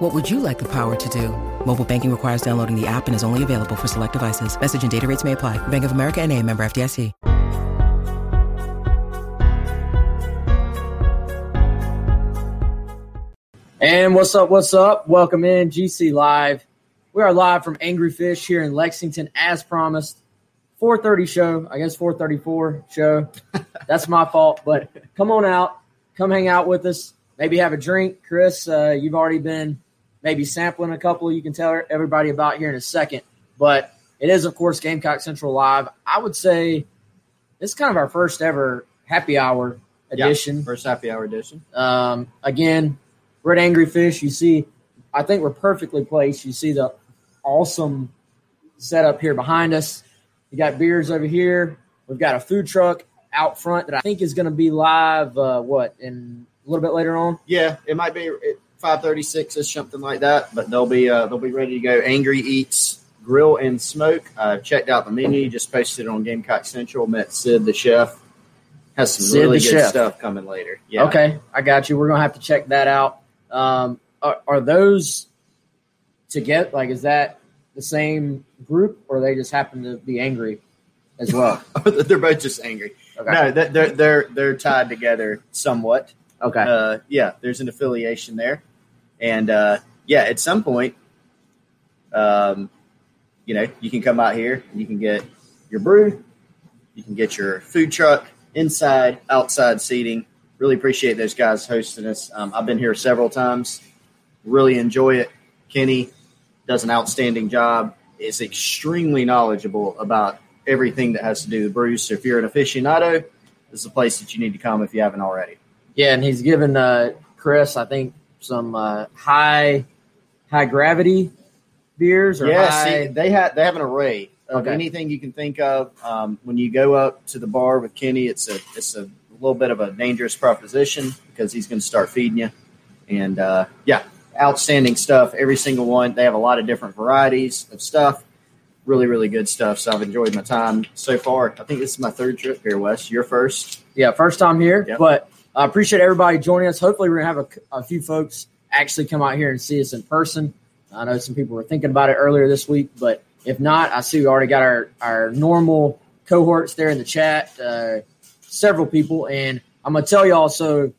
What would you like the power to do? Mobile banking requires downloading the app and is only available for select devices. Message and data rates may apply. Bank of America and a member FDIC. And what's up? What's up? Welcome in GC Live. We are live from Angry Fish here in Lexington, as promised. 4:30 show, I guess 4:34 show. That's my fault, but come on out, come hang out with us. Maybe have a drink, Chris. Uh, you've already been maybe sampling a couple. You can tell everybody about here in a second. But it is, of course, Gamecock Central Live. I would say this is kind of our first ever happy hour edition. Yeah, first happy hour edition. Um, again, we're at Angry Fish. You see, I think we're perfectly placed. You see the awesome setup here behind us. You got beers over here. We've got a food truck out front that I think is going to be live. Uh, what in a little bit later on? Yeah, it might be five thirty six or something like that. But they'll be uh, they'll be ready to go. Angry Eats Grill and Smoke. Uh, checked out the menu. Just posted it on Gamecock Central. Met Sid the chef. Has some Sid really good chef. stuff coming later. Yeah. Okay, I got you. We're gonna have to check that out. Um, are, are those to get like is that the same group or they just happen to be angry as well? they're both just angry. Okay. No, they're they're they're, they're tied together somewhat. Okay. Uh, yeah, there's an affiliation there, and uh, yeah, at some point, um, you know, you can come out here and you can get your brew, you can get your food truck, inside, outside seating. Really appreciate those guys hosting us. Um, I've been here several times. Really enjoy it. Kenny does an outstanding job. Is extremely knowledgeable about everything that has to do with brews. So if you're an aficionado, this is a place that you need to come if you haven't already. Yeah, and he's given uh, Chris, I think, some uh, high high gravity beers or yeah, high. see, they have they have an array of Okay. anything you can think of. Um, when you go up to the bar with Kenny, it's a it's a little bit of a dangerous proposition because he's going to start feeding you. And uh, yeah, outstanding stuff. Every single one. They have a lot of different varieties of stuff. Really, really good stuff. So I've enjoyed my time so far. I think this is my third trip here, Wes. Your first. yeah, first time here, Yep. but I appreciate everybody joining us. Hopefully, we're gonna have a, a few folks actually come out here and see us in person. I know some people were thinking about it earlier this week, but if not, I see we already got our our normal cohorts there in the chat. Uh, several people, and I'm gonna tell y'all. So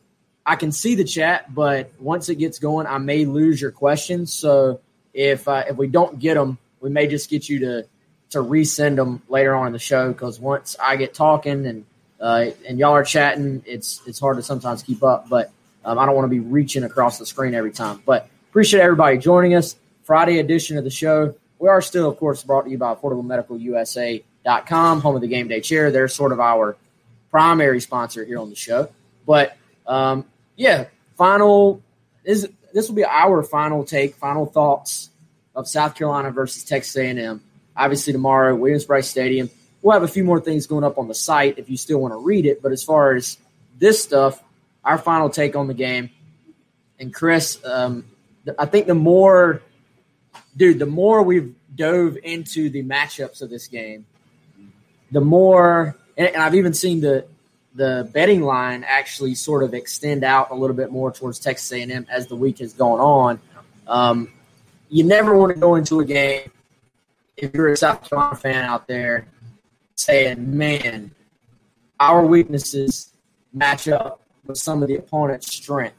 I can see the chat, but once it gets going, I may lose your questions. So if uh, if we don't get them, we may just get you to to resend them later on in the show because once I get talking and uh, and y'all are chatting, it's it's hard to sometimes keep up. But um, I don't want to be reaching across the screen every time. But appreciate everybody joining us. Friday edition of the show. We are still, of course, brought to you by AffordableMedicalUSA.com, home of the Game Day Chair. They're sort of our primary sponsor here on the show. But um, yeah, final is this will be our final take, final thoughts of South Carolina versus Texas A&M. Obviously tomorrow, Williams-Brice Stadium. We'll have a few more things going up on the site if you still want to read it. But as far as this stuff, our final take on the game, and Chris, um, I think the more, dude, the more we've dove into the matchups of this game, the more, and, I've even seen the the betting line actually sort of extend out a little bit more towards Texas A&M as the week has gone on. Um, you never want to go into a game if you're a South Carolina fan out there saying, "Man, our weaknesses match up with some of the opponent's strength."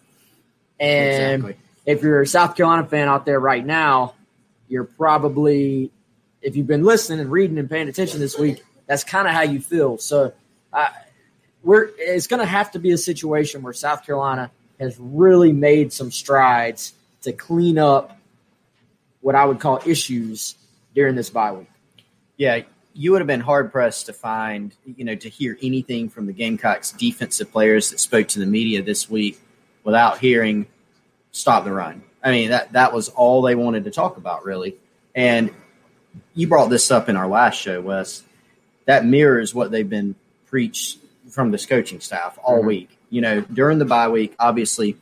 And Exactly. if you're a South Carolina fan out there right now, you're probably, if you've been listening and reading and paying attention this week, that's kind of how you feel. So, uh, we're it's going to have to be a situation where South Carolina has really made some strides to clean up what I would call issues during this bye week. Yeah, you would have been hard pressed to find, you know, to hear anything from the Gamecocks defensive players that spoke to the media this week without hearing stop the run. I mean, that that was all they wanted to talk about, really. And you brought this up in our last show, Wes. that mirrors what they've been preached from this coaching staff all Mhm. week. You know, during the bye week, obviously,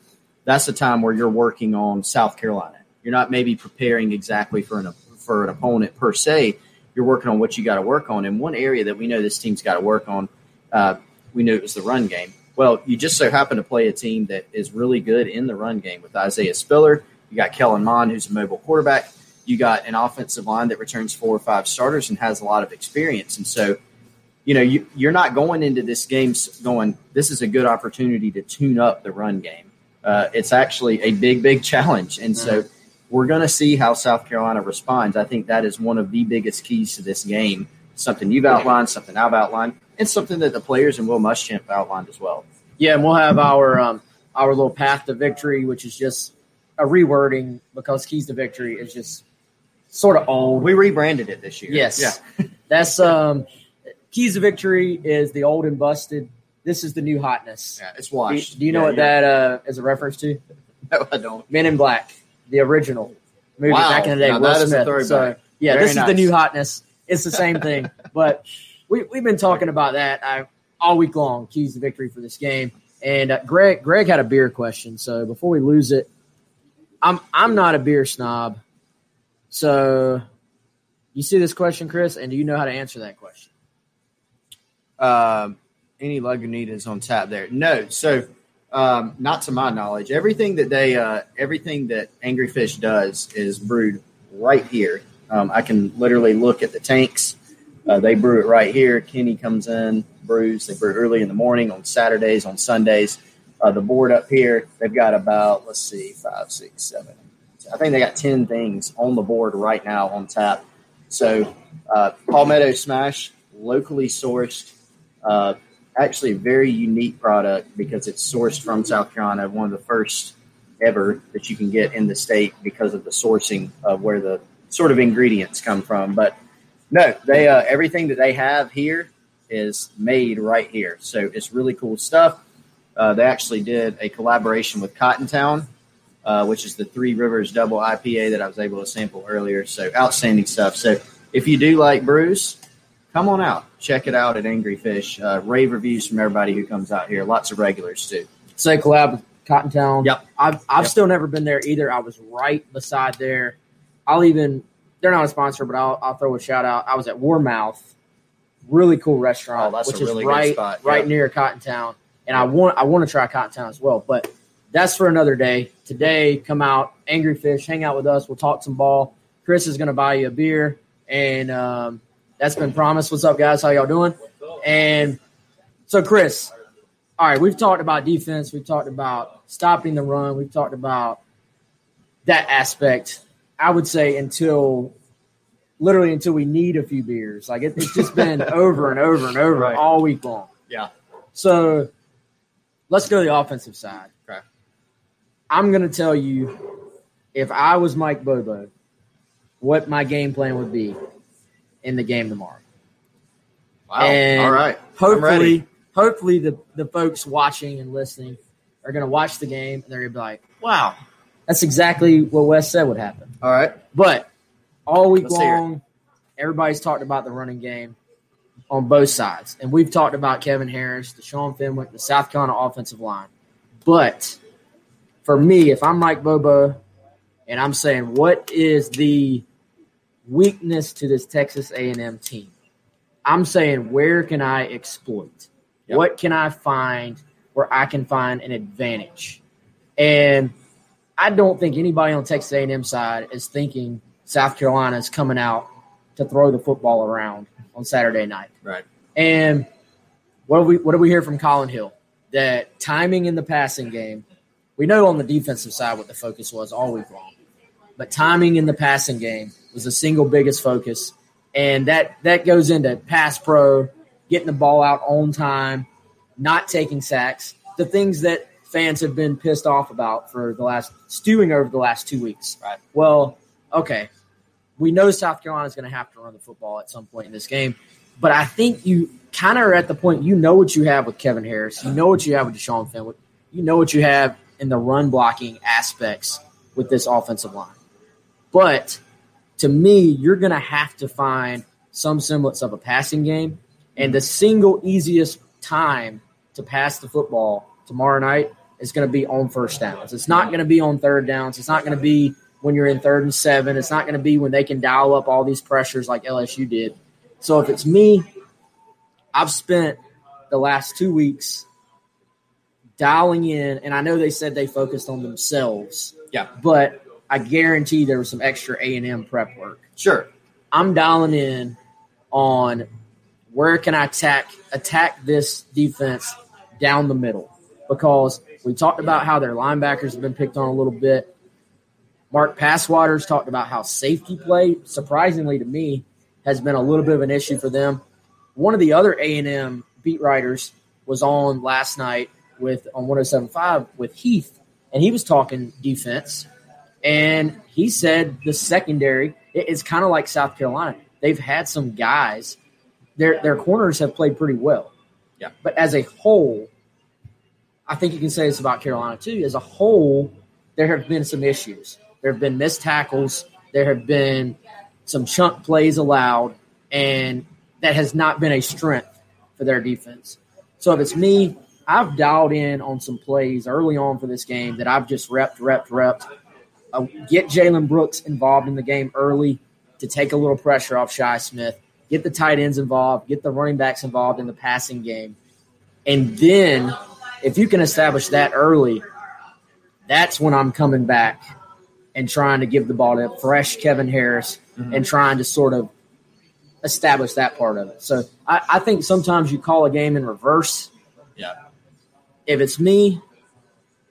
that's the time where you're working on South Carolina. You're not maybe preparing exactly for an for an opponent per se. You're working on what you got to work on. And one area that we know this team's got to work on, uh, we knew it was the run game. Well, you just so happen to play a team that is really good in the run game with Isaiah Spiller. You got Kellen Mond, who's a mobile quarterback. You got an offensive line that returns four or five starters and has a lot of experience. And so, you know, you, you're not going into this game going, this is a good opportunity to tune up the run game. Uh, it's actually a big, big challenge. And so we're going to see how South Carolina responds. I think that is one of the biggest keys to this game. Something you've outlined, something I've outlined, and something that the players and Will Muschamp outlined as well. Yeah, and we'll have our um, our little path to victory, which is just a rewording because keys to victory is just sort of old. We rebranded it this year. Yes. Yeah. That's um, keys to victory is the old and busted. This is the new hotness. Yeah, it's Do, washed. do you know Yeah, what that uh, is a reference to? No, I don't. Men in Black, the original movie Wow. back in the day. Now Will that is a Smith. throwback. So yeah, Very this is the new hotness. It's the same thing, but we we've been talking about that I, all week long. Keys to victory for this game. And uh, Greg Greg had a beer question. So before we lose it, I'm I'm not a beer snob. So you see this question, Chris, and do you know how to answer that question? Um, any Lagunitas on tap there? No. So, um, not to my knowledge. Everything that they, uh, everything that Angry Fish does is brewed right here. Um, I can literally look at the tanks. Uh, they brew it right here. Kenny comes in, brews. They brew early in the morning on Saturdays, on Sundays. Uh, the board up here, they've got about let's see, five, six, seven. I think they got ten things on the board right now on tap. So, uh, Palmetto Smash, locally sourced, uh, actually a very unique product because it's sourced from South Carolina, one of the first ever that you can get in the state because of the sourcing of where the sort of ingredients come from. But no, they uh, everything that they have here is made right here, so it's really cool stuff. Uh, they actually did a collaboration with Cottontown, uh, which is the Three Rivers Double IPA that I was able to sample earlier. So outstanding stuff. So if you do like brews, come on out, check it out at Angry Fish. Uh, rave reviews from everybody who comes out here. Lots of regulars too. Say collab with Cottontown. Yep. I've I've Yep. still never been there either. I was right beside there. I'll even they're not a sponsor, but I'll I'll throw a shout out. I was at Warmouth, really cool restaurant, Oh, that's which a really is right spot. right Yep. near Cottontown. And I want I want to try Cottontown as well, but that's for another day. Today, come out, Angry Fish, hang out with us. We'll talk some ball. Chris is going to buy you a beer, and um, that's been promised. What's up, guys? How y'all doing? And so, Chris, all right, we've talked about defense. We've talked about stopping the run. We've talked about that aspect. I would say until literally until we need a few beers. Like it, it's just been over and over and over Right. all week long. Yeah. So let's go to the offensive side. Okay. I'm going to tell you if I was Mike Bobo, what my game plan would be in the game tomorrow. Wow. And All right. Hopefully, hopefully the, the folks watching and listening are going to watch the game and they're going to be like, wow, that's exactly what Wes said would happen. All right. But all week Let's long, everybody's talked about the running game on both sides. And we've talked about Kevin Harris, Deshaun Fenwick, the South Carolina offensive line. But for me, if I'm Mike Bobo and I'm saying what is the weakness to this Texas A&M team, I'm saying where can I exploit? Yep. What can I find where I can find an advantage? And I don't think anybody on Texas A&M side is thinking South Carolina is coming out to throw the football around on Saturday night. Right. And what do we what do we hear from Collin Hill? That timing in the passing game, we know on the defensive side what the focus was all week long. But timing in the passing game was the single biggest focus. And that that goes into pass pro, getting the ball out on time, not taking sacks, the things that fans have been pissed off about for the last stewing over the last two weeks. Right. Well, okay. We know South Carolina is going to have to run the football at some point in this game, but I think you kind of are at the point you know what you have with Kevin Harris, you know what you have with Deshaun Fenwick, you know what you have in the run blocking aspects with this offensive line. But to me, you're going to have to find some semblance of a passing game And the single easiest time to pass the football tomorrow night is going to be on first downs. It's not going to be on third downs. It's not going to be when you're in third and seven. It's not going to be when they can dial up all these pressures like LSU did. So if it's me, I've spent the last two weeks dialing in, and I know they said they focused on themselves. Yeah. But I guarantee there was some extra A and M prep work. Sure. I'm dialing in on where can I attack attack this defense down the middle because we talked about how their linebackers have been picked on a little bit. Mark Passwater's talked about how safety play, surprisingly to me, has been a little bit of an issue for them. One of the other A and M beat writers was on last night with on 107.5 with Heath, and he was talking defense, and he said the secondary it- it's kind of like South Carolina. They've had some guys, their their corners have played pretty well, Yeah. but as a whole, I think you can say this about Carolina too. As a whole, there have been some issues. There have been missed tackles. There have been some chunk plays allowed, and that has not been a strength for their defense. So if it's me, I've dialed in on some plays early on for this game that I've just repped, repped, repped. Uh, get Jalen Brooks involved in the game early to take a little pressure off Shi Smith. Get the tight ends involved. Get the running backs involved in the passing game. And then if you can establish that early, that's when I'm coming back and trying to give the ball to fresh Kevin Harris and trying to sort of establish that part of it. So I, I think sometimes you call a game in reverse. Yeah. If it's me,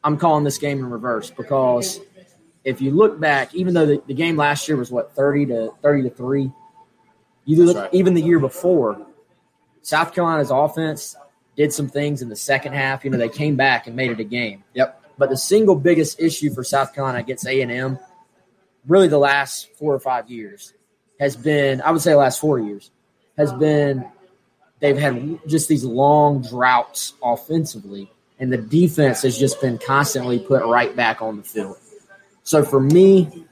I'm calling this game in reverse because if you look back, even though the, the game last year was what thirty to thirty to three, you look right. even the year before, South Carolina's offense did some things in the second half. You know, they came back and made it a game. Yep. But the single biggest issue for South Carolina against A and M, really the last four or five years, has been I would say the last four years has been they've had just these long droughts offensively, and the defense has just been constantly put right back on the field. So for me,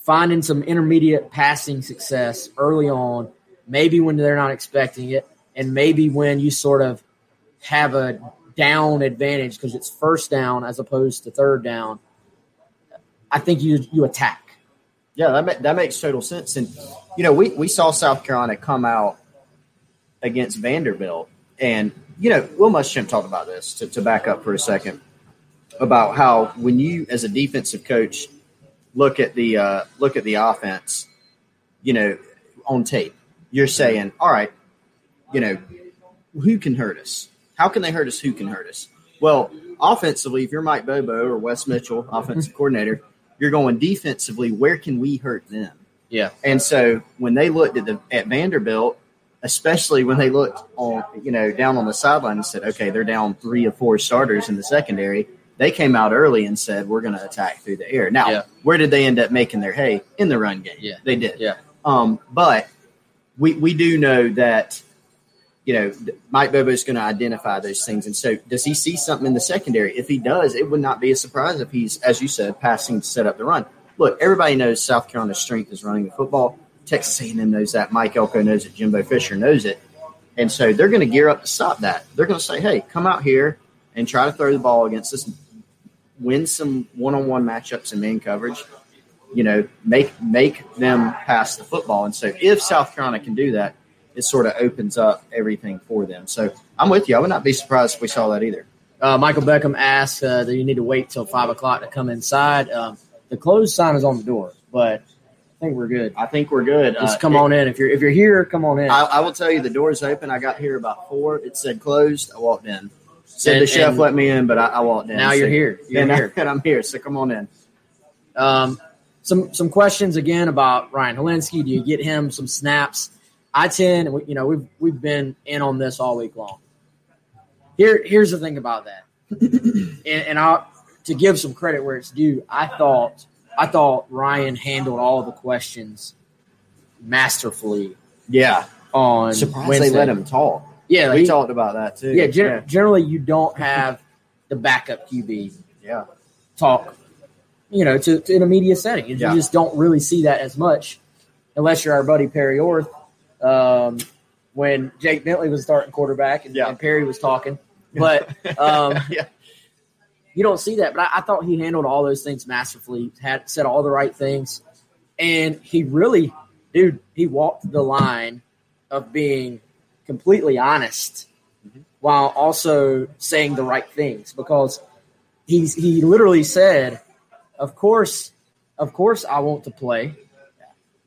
finding some intermediate passing success early on, maybe when they're not expecting it, and maybe when you sort of have a down advantage because it's first down as opposed to third down, I think you you attack. Yeah, that, ma- that makes total sense. And, you know, we, we saw South Carolina come out against Vanderbilt. And, you know, Will Muschamp talked about this to, to back up for a second about how when you, as a defensive coach, look at the uh, look at the offense, you know, on tape, you're saying, all right, you know, who can hurt us? How can they hurt us? Who can hurt us? Well, offensively, if you're Mike Bobo or Wes Mitchell, offensive coordinator, you're going defensively. Where can we hurt them? Yeah. And so when they looked at the at Vanderbilt, especially when they looked on you know down on the sideline and said, okay, they're down three or four starters in the secondary. They came out early and said, we're going to attack through the air. Now, Yeah. where did they end up making their hay in the run game? Yeah. they did. Yeah. Um, but we we do know that you know Mike Bobo is going to identify those things, and so does he see something in the secondary? If he does, it would not be a surprise if he's, as you said, passing to set up the run. Look, everybody knows South Carolina's strength is running the football. Texas A&M knows that. Mike Elko knows it. Jimbo Fisher knows it, and so they're going to gear up to stop that. They're going to say, "Hey, come out here and try to throw the ball against us." Win some one-on-one matchups in man coverage, you know, make make them pass the football. And so if South Carolina can do that, it sort of opens up everything for them. So I'm with you. I would not be surprised if we saw that either. Uh, Michael Beckham asked uh, that you need to wait till five o'clock to come inside. Um, the closed sign is on the door, but I think we're good. I think we're good. Just Uh, come it- on in if you're if you're here. Come on in. I, I will tell you, the door's open. I got here about four. It said closed. I walked in. Said And- the chef let me in, but I, I walked in. now you're So- here. You're and, I, and I'm here. So come on in. Um, some some questions again about Ryan Hilinski. Do you get him some snaps? I tend, you know, we've we've been in on this all week long. Here, here's the thing about that, and, and I to give some credit where it's due. I thought I thought Ryan handled all the questions masterfully Yeah. on Surprised Wednesday. they let him talk. Yeah, we talked about that too. yeah, gen- Generally, you don't have the backup QB yeah. talk, you know, to, to in a media setting. You Yeah. just don't really see that as much, unless you're our buddy Perry Orth. Um, when Jake Bentley was starting quarterback and, Yeah. and Perry was talking. But um, yeah, you don't see that. But I, I thought he handled all those things masterfully, had said all the right things, and he really, dude, he walked the line of being completely honest mm-hmm. while also saying the right things because he's he literally said, "Of course, of course, I want to play.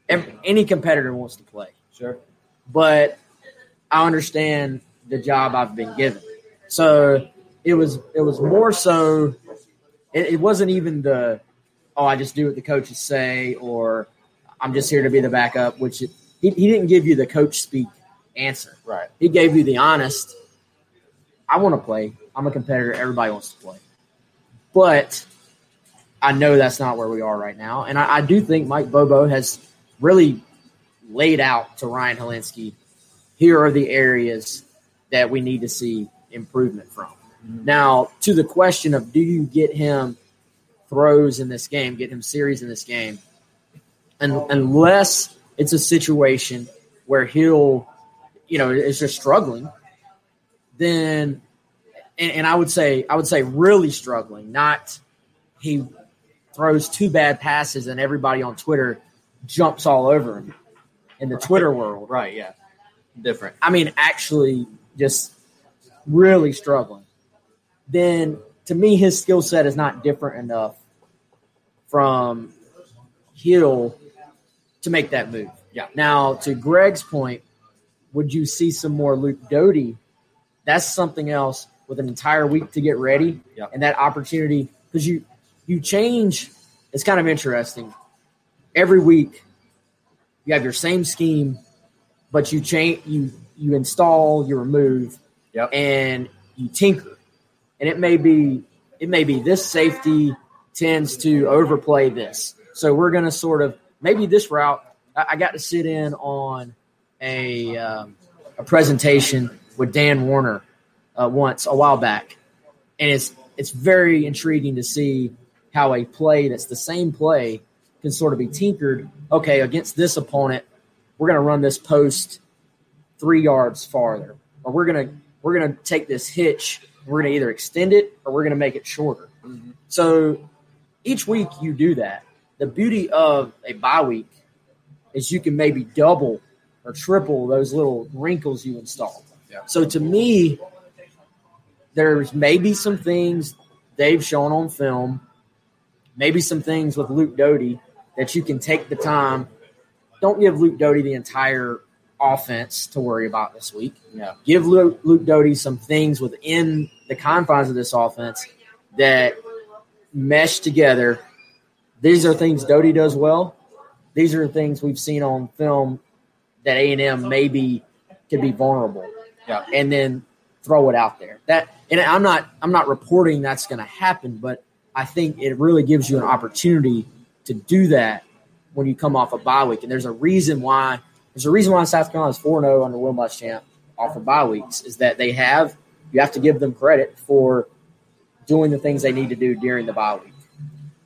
Ev- Any competitor wants to play, sure. but I understand the job I've been given." So it was it was more so. It, it wasn't even the oh I just do what the coaches say or I'm just here to be the backup, which it, he he didn't give you the coach speak answer. Right. He gave you the honest. I want to play. I'm a competitor. Everybody wants to play, but I know that's not where we are right now. And I, I do think Mike Bobo has really laid out to Ryan Hilinski. Here are the areas that we need to see improvement from. Mm-hmm. Now, to the question of do you get him throws in this game, get him series in this game, and unless it's a situation where he'll, you know, is just struggling, then, and, and I would say, I would say really struggling, not he throws two bad passes and everybody on Twitter jumps all over him in the Twitter world. Right. Yeah. Different. I mean, actually just really struggling, then to me, his skill set is not different enough from Hill to make that move. Yeah. Now, to Greg's point, would you see some more Luke Doty? That's something else with an entire week to get ready Yeah. and that opportunity because you you change. It's kind of interesting. Every week, you have your same scheme, but you change you you install, you remove, Yep. and you tinker. And it may be it may be this safety tends to overplay this. So we're going to sort of maybe this route. I, I got to sit in on a um, a presentation with Dan Warner uh, once a while back, and it's it's very intriguing to see how a play that's the same play can sort of be tinkered. Okay, against this opponent, we're going to run this post three yards farther, or we're gonna we're gonna take this hitch. We're gonna either extend it or we're gonna make it shorter. So each week you do that. The beauty of a bye week is you can maybe double or triple those little wrinkles you installed. Yeah. So to me, there's maybe some things they've shown on film, maybe some things with Luke Doty that you can take the time. Don't give Luke Doty the entire offense to worry about this week. Yeah. Give Luke, Luke Doty some things within the confines of this offense that mesh together. These are things Doty does well. These are things we've seen on film that A and M maybe could be vulnerable Yeah. and then throw it out there. That and I'm not I'm not reporting that's going to happen, but I think it really gives you an opportunity to do that when you come off a bye week. And there's a reason why there's a reason why South Carolina is 4 0 under Will Muschamp off of bye weeks is that they have you have to give them credit for doing the things they need to do during the bye week.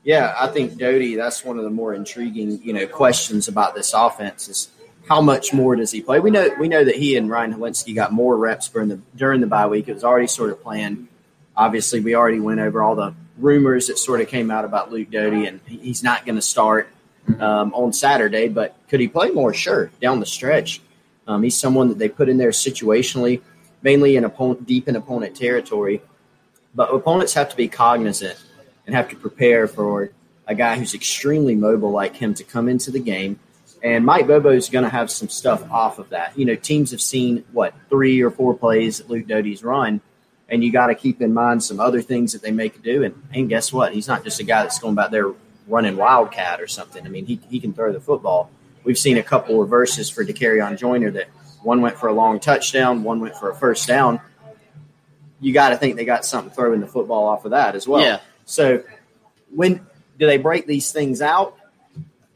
Yeah, I think Doty. That's one of the more intriguing, you know, questions about this offense is how much more does he play? We know we know that he and Ryan Hilinski got more reps during the during the bye week. It was already sort of planned. Obviously, we already went over all the rumors that sort of came out about Luke Doty, and he's not going to start um, on Saturday. But could he play more? Sure, down the stretch. Um, he's someone that they put in there situationally, mainly in opponent deep in opponent territory. But opponents have to be cognizant and have to prepare for a guy who's extremely mobile like him to come into the game. And Mike Bobo is going to have some stuff off of that. You know, teams have seen what three or four plays that Luke Doty's run, and you got to keep in mind some other things that they make do. And, and guess what? He's not just a guy that's going back there running wildcat or something. I mean, he, he can throw the football. We've seen a couple reverses for Dakereon Joyner that one went for a long touchdown, one went for a first down. You got to think they got something throwing the football off of that as well. Yeah. So when do they break these things out?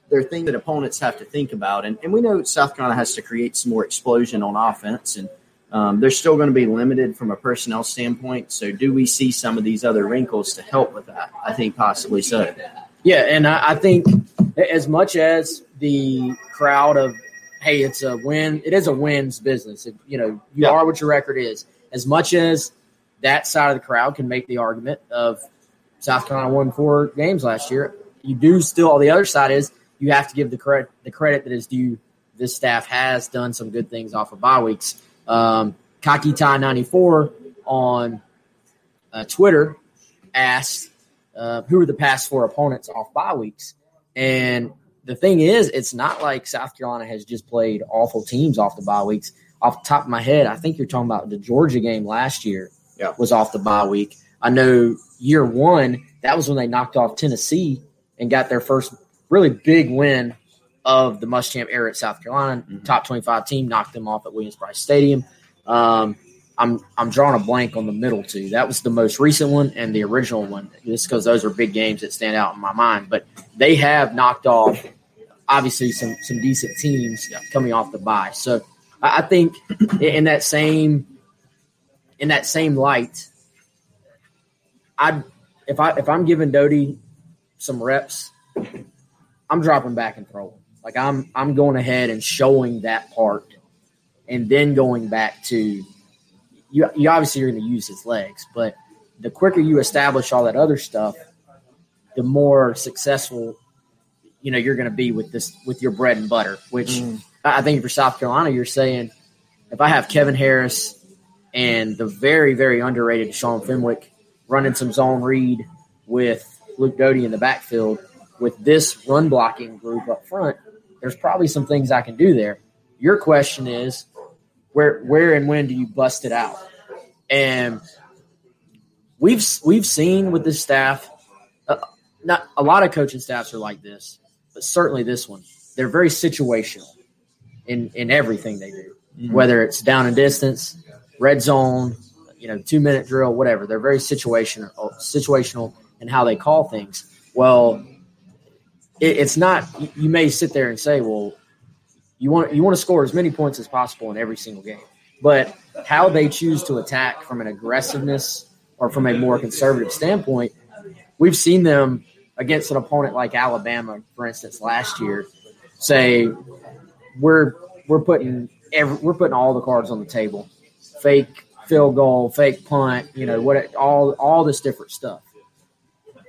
They're things that opponents have to think about. And, and we know South Carolina has to create some more explosion on offense. And um, they're still going to be limited from a personnel standpoint. So do we see some of these other wrinkles to help with that? I think possibly so. Yeah, and I, I think as much as the crowd of hey, it's a win. It is a wins business. It, you know, you Yeah. are what your record is. As much as that side of the crowd can make the argument of South Carolina won four games last year, you do still. All the other side is you have to give the credit the credit that is due. This staff has done some good things off of bye weeks. Um, Kaki Tie ninety four on uh, Twitter asked uh, who are the past four opponents off bye weeks, and the thing is, it's not like South Carolina has just played awful teams off the bye weeks. Off the top of my head, I think you're talking about the Georgia game last year Yeah. was off the bye week. I know year one, that was when they knocked off Tennessee and got their first really big win of the Muschamp era at South Carolina. Mhm. Top 25 team knocked them off at Williams-Brice Stadium. Um, I'm I'm drawing a blank on the middle two. That was the most recent one and the original one, just because those are big games that stand out in my mind. But they have knocked off obviously some some decent teams coming off the bye. So I, I think in that same in that same light, I if I if I'm giving Doty some reps, I'm dropping back and throwing. Like I'm I'm going ahead and showing that part, and then going back to you. You obviously are going to use his legs, but the quicker you establish all that other stuff, the more successful you know you're going to be with this with your bread and butter. Which mm. I I think for South Carolina, you're saying if I have Kevin Harris and the very very underrated Sean Fenwick running some zone read with Luke Doty in the backfield with this run blocking group up front, there's probably some things I can do there. Your question is where where and when do you bust it out? And we've we've seen with this staff, uh, not a lot of coaching staffs are like this, but certainly this one, they're very situational in in everything they do, whether it's down and distance, red zone, you know, two minute drill, whatever. They're very situational situational in how they call things. Well, it, it's not. you- may sit there and say, well, you want you want to score as many points as possible in every single game, but how they choose to attack from an aggressiveness or from a more conservative standpoint, we've seen them against an opponent like Alabama, for instance, last year, say we're we're putting every, we're putting all the cards on the table, fake field goal, fake punt, you know what, all all this different stuff.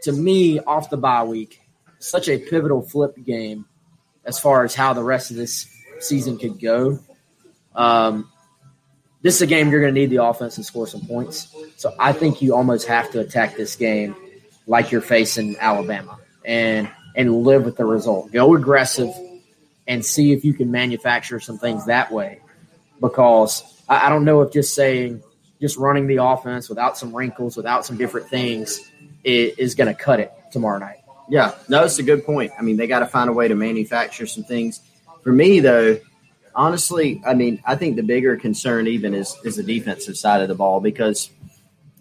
To me, off the bye week, such a pivotal flip game as far as how the rest of this season could go. Um, this is a game you're going to need the offense to score some points. So I think you almost have to attack this game like you're facing Alabama and and live with the result. Go aggressive and see if you can manufacture some things that way. Because I, I don't know if just saying just running the offense without some wrinkles, without some different things, is going to cut it tomorrow night. Yeah, no, it's a good point. I mean, they got to find a way to manufacture some things. For me, though, honestly, I mean, I think the bigger concern even is is the defensive side of the ball because,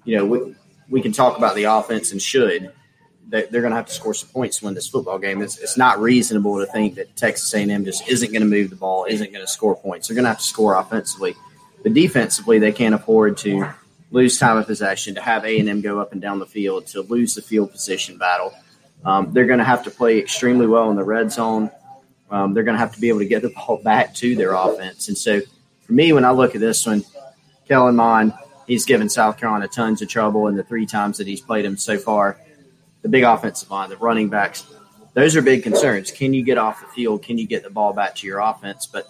you know, we we can talk about the offense and should they, they're going to have to score some points to win this football game. It's, it's not reasonable to think that Texas A&M just isn't going to move the ball, isn't going to score points. They're going to have to score offensively, but defensively, they can't afford to lose time of possession, to have A&M go up and down the field, to lose the field position battle. Um, they're going to have to play extremely well in the red zone. Um, they're going to have to be able to get the ball back to their offense. And so, for me, when I look at this one, Kellen Mond, he's given South Carolina tons of trouble in the three times that he's played him so far. The big offensive line, the running backs, those are big concerns. Can you get off the field? Can you get the ball back to your offense? But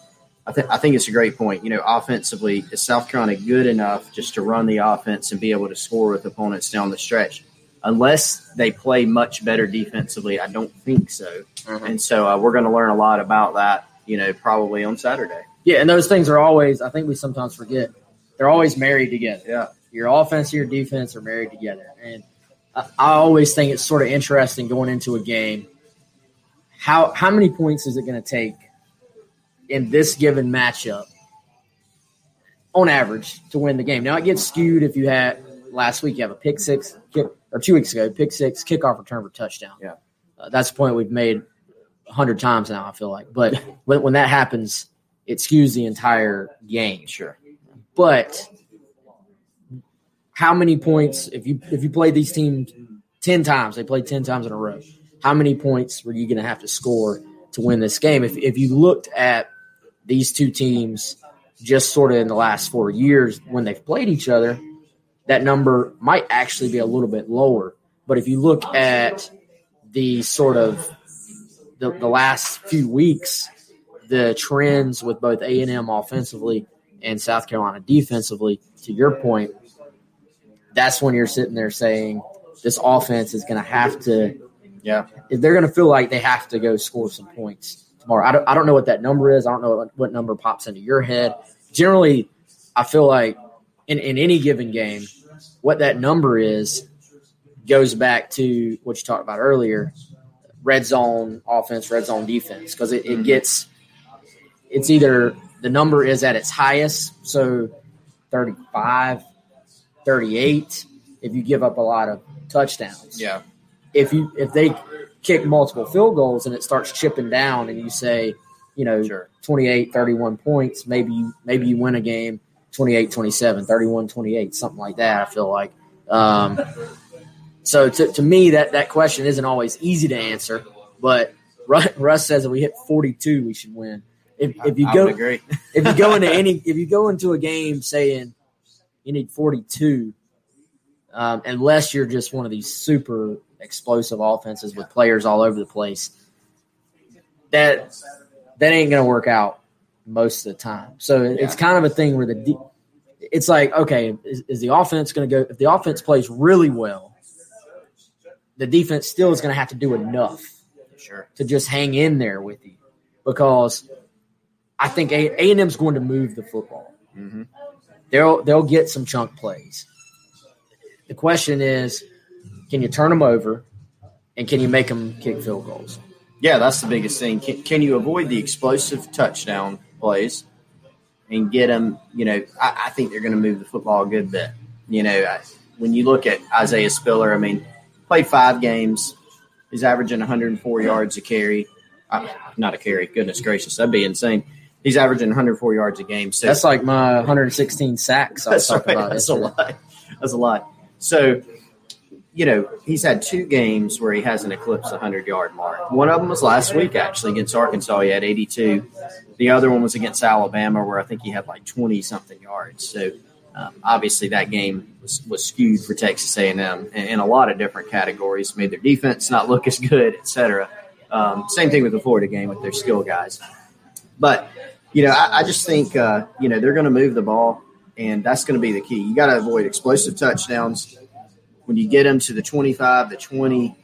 I, th- I think it's a great point. You know, offensively, is South Carolina good enough just to run the offense and be able to score with opponents down the stretch? Unless they play much better defensively, I don't think so. And so uh, we're going to learn a lot about that, you know, probably on Saturday. Yeah, and those things are always, I think we sometimes forget, they're always married together. Yeah. Your offense and your defense are married together. And I, I always think it's sort of interesting going into a game. How how many points is it going to take in this given matchup on average to win the game? Now it gets skewed if you had last week you have a pick six kick or two weeks ago pick six kickoff return for touchdown. Yeah. uh, that's the point we've made a hundred times now. I feel like, but when when that happens, it skews the entire game. Sure. But how many points if you if you played these teams ten times, they played ten times in a row. How many points were you going to have to score to win this game? If if you looked at these two teams just sort of in the last four years when they've played each other, that number might actually be a little bit lower. But if you look at the sort of the, the last few weeks, the trends with both A and M offensively and South Carolina defensively, to your point, that's when you're sitting there saying this offense is going to have to, Yeah. If they're going to feel like they have to go score some points tomorrow. I don't, I don't know what that number is. I don't know what, what number pops into your head. Generally, I feel like in, in any given game, what that number is goes back to what you talked about earlier red zone offense, red zone defense, because it, it gets, it's either the number is at its highest, so 35, 38, if you give up a lot of touchdowns. Yeah. If you if they kick multiple field goals and it starts chipping down and you say, you know, Sure. 28, 31 points, maybe you maybe you win a game 28, 27, 31, 28, something like that, I feel like. Um, so to, to me, that, that question isn't always easy to answer, but Russ, says if we hit 42, we should win. If, if you go if you go into any if you go into a game saying you need 42 um, unless you're just one of these super explosive offenses with players all over the place that that ain't gonna work out most of the time so it's kind of a thing where the de- it's like okay is, is the offense gonna go if the offense plays really well the defense still is gonna have to do enough Sure. to just hang in there with you because I think A and M's going to move the football. Mhm. They'll they'll get some chunk plays. The question is, can you turn them over, and can you make them kick field goals? Yeah, that's the biggest thing. Can, can you avoid the explosive touchdown plays and get them? You know, I, I think they're going to move the football a good bit. You know, I, when you look at Isaiah Spiller, I mean, played five games. He's averaging 104 yards a carry. Uh, not a carry. Goodness gracious, that'd be insane. He's averaging 104 yards a game. So That's like my 116 sacks I was That's talking right. about. That's a lot. That's a lot. So, you know, he's had two games where he hasn't eclipsed the 100 yard mark. One of them was last week, actually, against Arkansas. He had 82. The other one was against Alabama, where I think he had like 20 something yards. So, um, obviously, that game was, was skewed for Texas A&M in, a lot of different categories. Made their defense not look as good, et cetera. Um, same thing with the Florida game with their skill guys. But you know, I, I just think uh, you know they're going to move the ball, and that's going to be the key. You got to avoid explosive touchdowns. When you get them to the twenty-five, the twenty,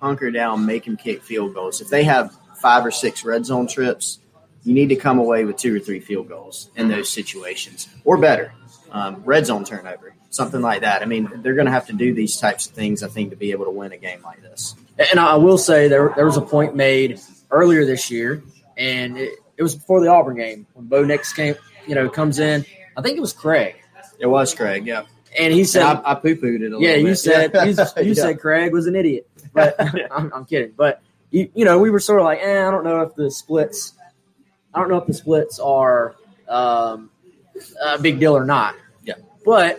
hunker down, make them kick field goals. If they have five or six red zone trips, you need to come away with two or three field goals in those situations, or better, um, red zone turnover, something like that. I mean, they're going to have to do these types of things, I think, to be able to win a game like this. And I will say there there was a point made earlier this year, and it, it was before the Auburn game when Bo Nix came, you know, comes in. I think it was Craig, It was Craig, yeah. And he said, And I, I poo-pooed it a little "Yeah, bit. you said you, you Yeah. said Craig was an idiot," but I'm, I'm kidding. But you, you know, we were sort of like, eh, I don't know if the splits, I don't know if the splits are um, a big deal or not. Yeah. but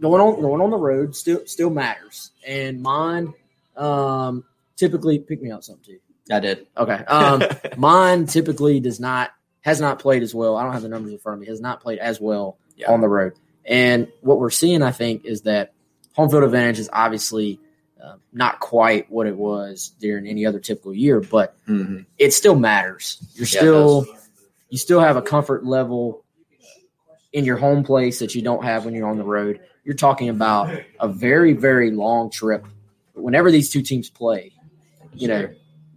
going on going on the road still still matters, and mine um, typically pick me up something too. I did. Okay. Um, mine typically does not has not played as well. I don't have the numbers in front of me. Has not played as well Yeah. on the road. And what we're seeing, I think, is that home field advantage is obviously uh, not quite what it was during any other typical year, but Mhm. it still matters. You're Yeah, still you still have a comfort level in your home place that you don't have when you're on the road. You're talking about a very very long trip. Whenever these two teams play, you know,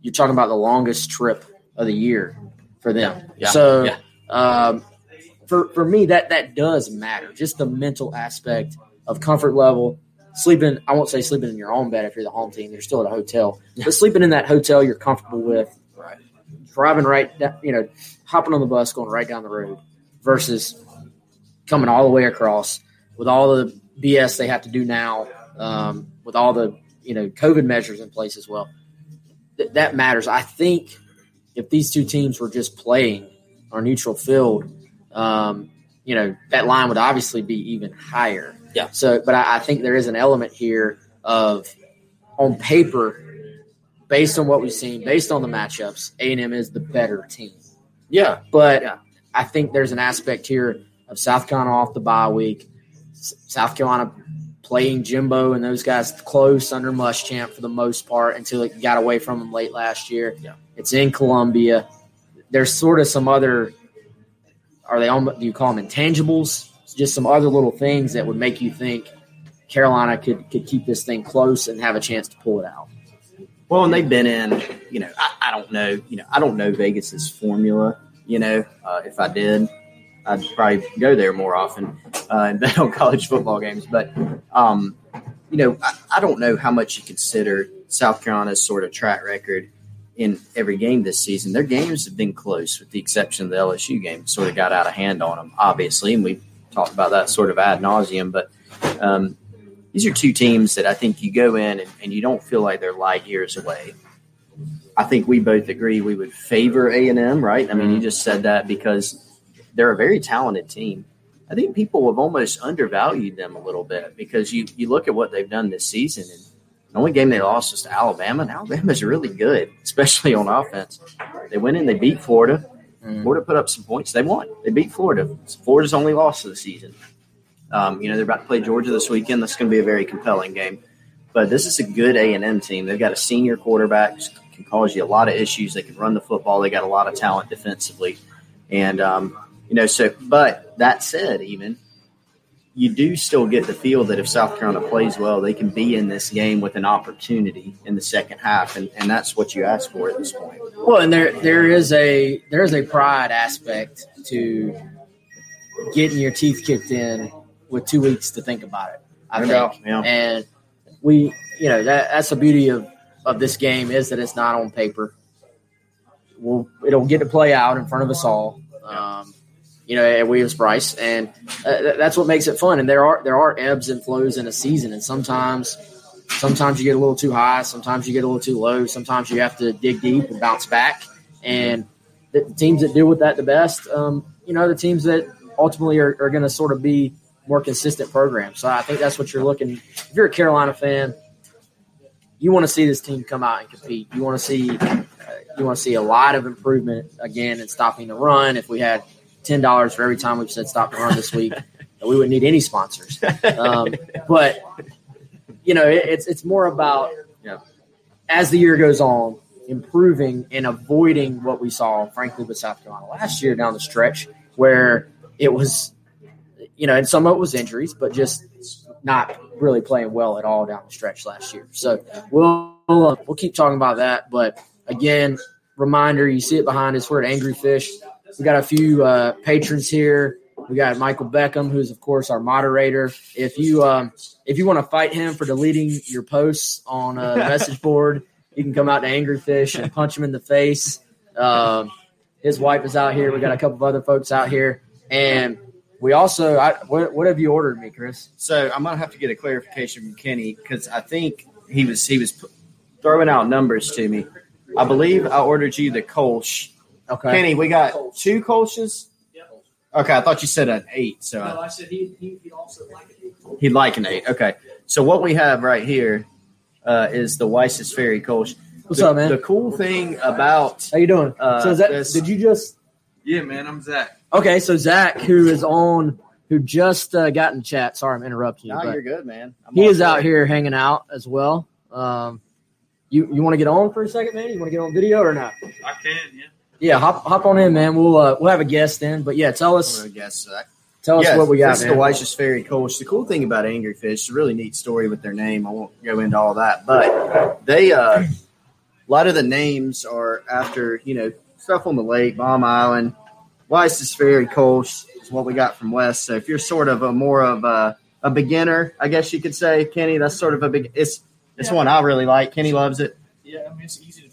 you're talking about the longest trip of the year for them. Yeah, So, yeah. um, for for me, that that does matter. Just the mental aspect of comfort level. Sleeping, I won't say sleeping in your own bed if you're the home team. You're still at a hotel, but sleeping in that hotel you're comfortable with, Right. driving right, down, you know, hopping on the bus, going right down the road, versus coming all the way across with all the BS they have to do now, um, with all the you know COVID measures in place as well. Th- that matters. I think if these two teams were just playing on a neutral field, um, you know that line would obviously be even higher. Yeah. So, but I, I think there is an element here of on paper, based on what we've seen, based on the matchups, A and M is the better team. Yeah, But Yeah. I think there's an aspect here of South Carolina off the bye week, S- South Carolina playing Jimbo and those guys close under Muschamp for the most part until it got away from them late last year. Yeah. It's in Columbia. There's sort of some other, are they almost, do you call them intangibles? Just some other little things that would make you think Carolina could, could keep this thing close and have a chance to pull it out. Well, and they've been in, you know, I, I don't know, you know, I don't know Vegas's formula. You know, uh, if I did, I'd probably go there more often uh, and bet on college football games. But, um, you know, I, I don't know how much you consider South Carolina's sort of track record in every game this season. Their games have been close, with the exception of the LSU game. Sort of got out of hand on them, obviously, and we've talked about that sort of ad nauseum. But um, these are two teams that I think you go in and, and you don't feel like they're light years away. I think we both agree we would favor A and M, right? I mean, you just said that because they're a very talented team. I think people have almost undervalued them a little bit because you you look at what they've done this season, and the only game they lost was to Alabama. And Alabama's really good, especially on offense. They went in, they beat Florida. Mm. Florida put up some points. They won. They beat Florida. Florida's only loss of the season. Um, you know they're about to play Georgia this weekend. That's going to be a very compelling game. But this is a good A and M team. They've got a senior quarterback can cause you a lot of issues. They can run the football. They got a lot of talent defensively, and um, you know so. But that said, even you do still get the feel that if South Carolina plays well, they can be in this game with an opportunity in the second half, and, and that's what you ask for at this point. Well, and there there is a there is a pride aspect to getting your teeth kicked in with two weeks to think about it. I think, yeah. and we, you know, that that's the beauty of of this game is that it's not on paper. We'll it'll get to play out in front of us all. Um, you know, at Williams Brice, and uh, that's what makes it fun. And there are there are ebbs and flows in a season, and sometimes sometimes you get a little too high, sometimes you get a little too low, sometimes you have to dig deep and bounce back. And the, teams that deal with that the best, um, you know, the teams that ultimately are, are going to sort of be more consistent programs. So I think that's what you're looking. If you're a Carolina fan, you want to see this team come out and compete. You want to see uh, you want to see a lot of improvement again in stopping the run. If we had ten dollars for every time we've said stop the run this week, we wouldn't need any sponsors. Um, but you know, it, it's it's more about Yeah. as the year goes on, improving and avoiding what we saw, frankly, with South Carolina last year down the stretch, where it was, you know, and some of it was injuries, but just not really playing well at all down the stretch last year. So we'll we'll, we'll keep talking about that. But again, reminder: you see it behind us. We're at Angry Fish. We got a few uh, patrons here. We got Michael Beckham, who's of course our moderator. If you um, if you want to fight him for deleting your posts on a message board, you can come out to Angry Fish and punch him in the face. Um, his wife is out here. We got a couple of other folks out here, and we also. I, what, what have you ordered me, Chris? So I'm gonna have to get a clarification from Kenny because I think he was he was throwing out numbers to me. I believe I ordered you the Kolsch. Okay. Kenny, we got two Kolsches. Okay, I thought you said an eight, so I- No, I said he, he, he'd also like it. he'd like an eight. Okay, so what we have right here uh, is the Weiss's Ferry Kolsch. What's the, up, man? The cool thing about How you doing? Uh, so is that this- did you just Yeah, man, I'm Zach. okay? So Zach, who is on, who just uh, got in chat. Sorry, I'm interrupting you. no, you're good, man. I'm he all is out for here hanging out as well. Um, you you want to get on for a second, man? You want to get on video or not? I can, yeah. Yeah, hop hop on in, man. We'll uh, we'll have a guest then. but yeah, tell us gonna guess that. tell us Yeah, what we got, This is the Weiss's Ferry Kolsch. The cool thing about Angry Fish, it's a really neat story with their name. I won't go into all that, but they uh, a lot of the names are after you know stuff on the lake, Bomb Island. Weiss's Ferry Kolsch is what we got from West. So if you're sort of a more of a, a beginner, I guess you could say, Kenny, that's sort of a big. It's it's Yeah. one I really like. Kenny loves it. Yeah, I mean, it's easy to drink,